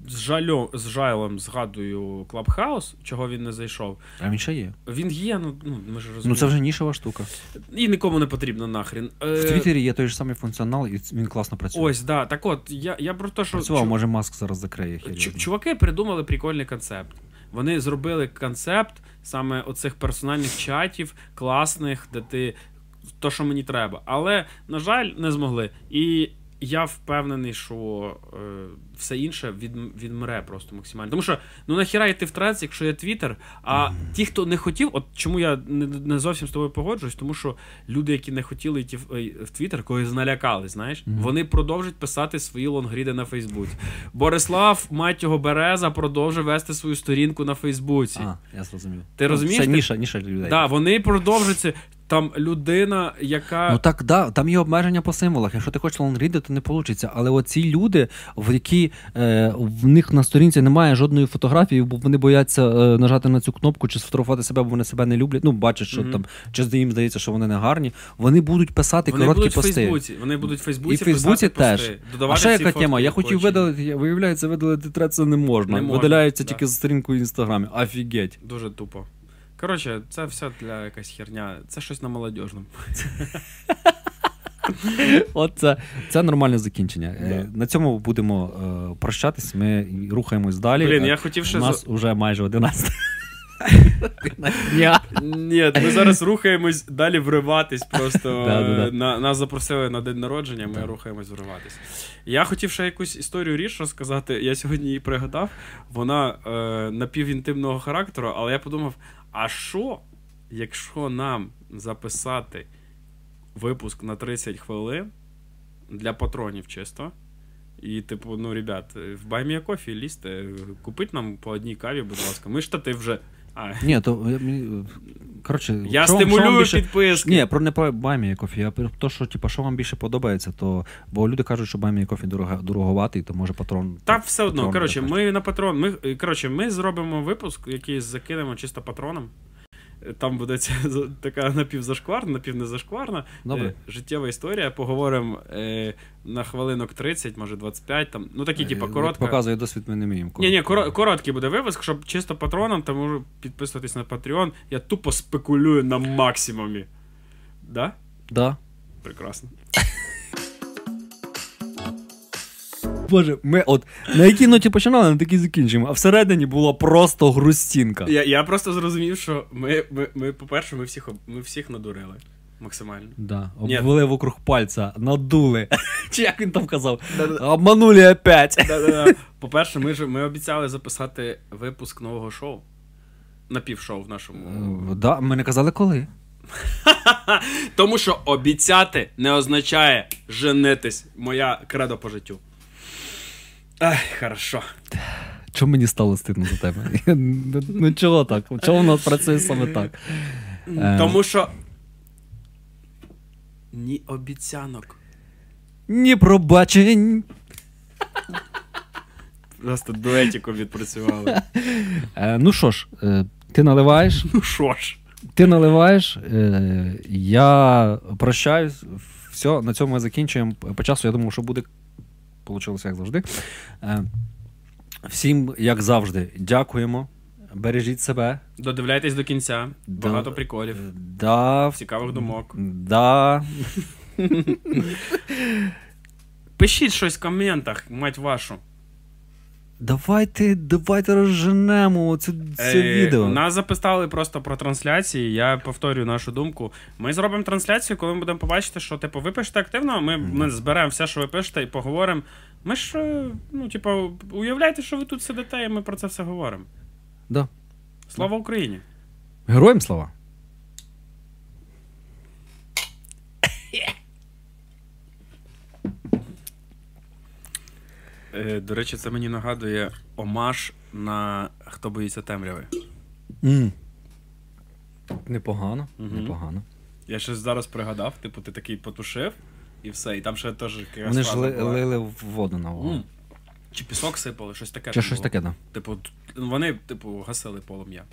з жалю, з жайлом згадую Клабхаус, чого він не зайшов. А він ще є. Він є, ну, ну ми ж розуміємо. Ну це вже нішова штука. І нікому не потрібно нахрін. Е, В Твіттері є той ж самий функціонал, і він класно працює. Ось, да. Так от, я, я про те, що. Працював, чу- може маск зараз закриє. Чу- Чуваки придумали прикольний концепт. Вони зробили концепт саме оцих персональних чатів, класних, де ти то, що мені треба. Але, на жаль, не змогли. І я впевнений, що е, все інше від, відмре просто максимально. Тому що ну нахіра йти в трец, якщо є Твіттер. А ті, хто не хотів, от чому я не, не зовсім з тобою погоджуюсь, тому що люди, які не хотіли йти в, е, в Твіттер, когось налякали, знаєш, Мгм. вони продовжать писати свої лонгріди на Фейсбуці. Борислав, мать його Береза, продовжує вести свою сторінку на Фейсбуці. А, я зрозумів. Ти Ну, розумієш? Це Ти- ніша, ніша людей. Да, вони продовжують це. Там людина, яка. Ну так, да, там є обмеження по символах. Якщо ти хочеш лонгріди, то не вийде. Але оці люди, в які е, в них на сторінці немає жодної фотографії, бо вони бояться е, нажати на цю кнопку чи сфотографувати себе, бо вони себе не люблять. Ну, бачать, що Мгм. там, чи їм здається, що вони не гарні. Вони будуть писати Вони короткі будуть пости. Фейсбуці. Вони будуть в Фейсбуці. І в Фейсбуці писати теж. пости, А ще яка тема? Я хотів видалити, виявляється, видалити трет це не можна. Не можна, Видаляється да. тільки з сторінкою в інстаграмі. Офігеть. Дуже тупо. Коротше, це все для якась херня. Це щось на молодіжному. [laughs] От це, це нормальне закінчення. Е, Да. На цьому будемо е, прощатись. Ми рухаємось далі. Блін, Е, я хотів ще У нас вже майже 11. Ні, [laughs] ми зараз рухаємось далі вриватись. Просто [laughs] е, на, нас запросили на день народження, ми рухаємось вриватись. Я хотів ще якусь історію річ розказати. Я сьогодні її пригадав. Вона е, напівінтимного характеру, але я подумав: а що, якщо нам записати випуск на 30 хвилин для патронів чисто? І, типу, ну, ребят, в Баймія Кофі лізьте, купить нам по одній каві, будь ласка. Ми ж та ти вже. А, Ні, то е, коротше, я що вам- що стимулюю більше- підписки. Ні, про не про Баймі кофі, а про те, що типу, що вам більше подобається, то бо люди кажуть, що Баймі кофі дорого, дороговатий, то може патрон. Та все одно, коротше, ми на патрон. Ми, е, коротше, ми зробимо випуск, який закинемо чисто патроном. Там буде ця [laughs] така напівзашкварна, напівнезашкварна Добре. е, життєва історія. Поговоримо е, на хвилинок 30, може 25. Там, ну такі, типу, Е, коротка. Показує досвід, ми не вміємо. Ні, ні, короткий буде випуск, щоб чисто патроном, там можу підписуватись на Patreon. Я тупо спекулюю на максимумі. Да? Да. Прекрасно. [laughs] Боже, ми от на якій ноті починали, на такій закінчимо. А всередині була просто грустінка. Я, я просто зрозумів, що ми, ми, ми по-перше, ми всіх, ми всіх надурили. Максимально. Да, обвели вокруг пальця, надули. [laughs] Чи як він там казав? Обманули опять. По-перше, ми ж ми обіцяли записати випуск нового шоу. Напівшоу в нашому. Е, Да, ми не казали коли. [laughs] Тому що обіцяти не означає женитись. Моя кредо по життю. Ай, хорошо. Чому мені стало стидно за тебе? Ну, чого так? Чого воно працює саме так? Е. Тому що. Ні обіцянок. Ні пробачень. Просто дуетіку відпрацювали. Е, ну що ж, е, ти наливаєш, Ну що ж. ти наливаєш, я прощаюсь. Все, на цьому ми закінчуємо. По часу я думав, що буде. Получилося як завжди. Е, всім, як завжди, дякуємо. Бережіть себе. Додивляйтесь до кінця. Да. Багато приколів, Да, цікавих думок. да. [laughs] Пишіть щось в коментах, мать вашу. Давайте, давайте розженемо це, це Е, відео. Нас записали просто про трансляції. Я повторюю нашу думку. Ми зробимо трансляцію, коли ми будемо побачити, що типу, ви пишете активно. Ми, ми зберемо все, що ви пишете, і поговоримо. Ми ж, е, ну, типу, уявляйте, що ви тут сидите, і ми про це все говоримо. Да. Слава Україні! Героям слава. До речі, це мені нагадує омаж на хто боїться темряви. Mm. Непогано, Мгм. непогано. Я щось зараз пригадав, типу, ти такий потушив, і все. І там ще теж якась Вони ж ли, була. лили в воду на вогонь. Mm. Чи пісок сипали, щось таке. Чи щось було. таке, да. Типу, вони, типу, гасили полум'я.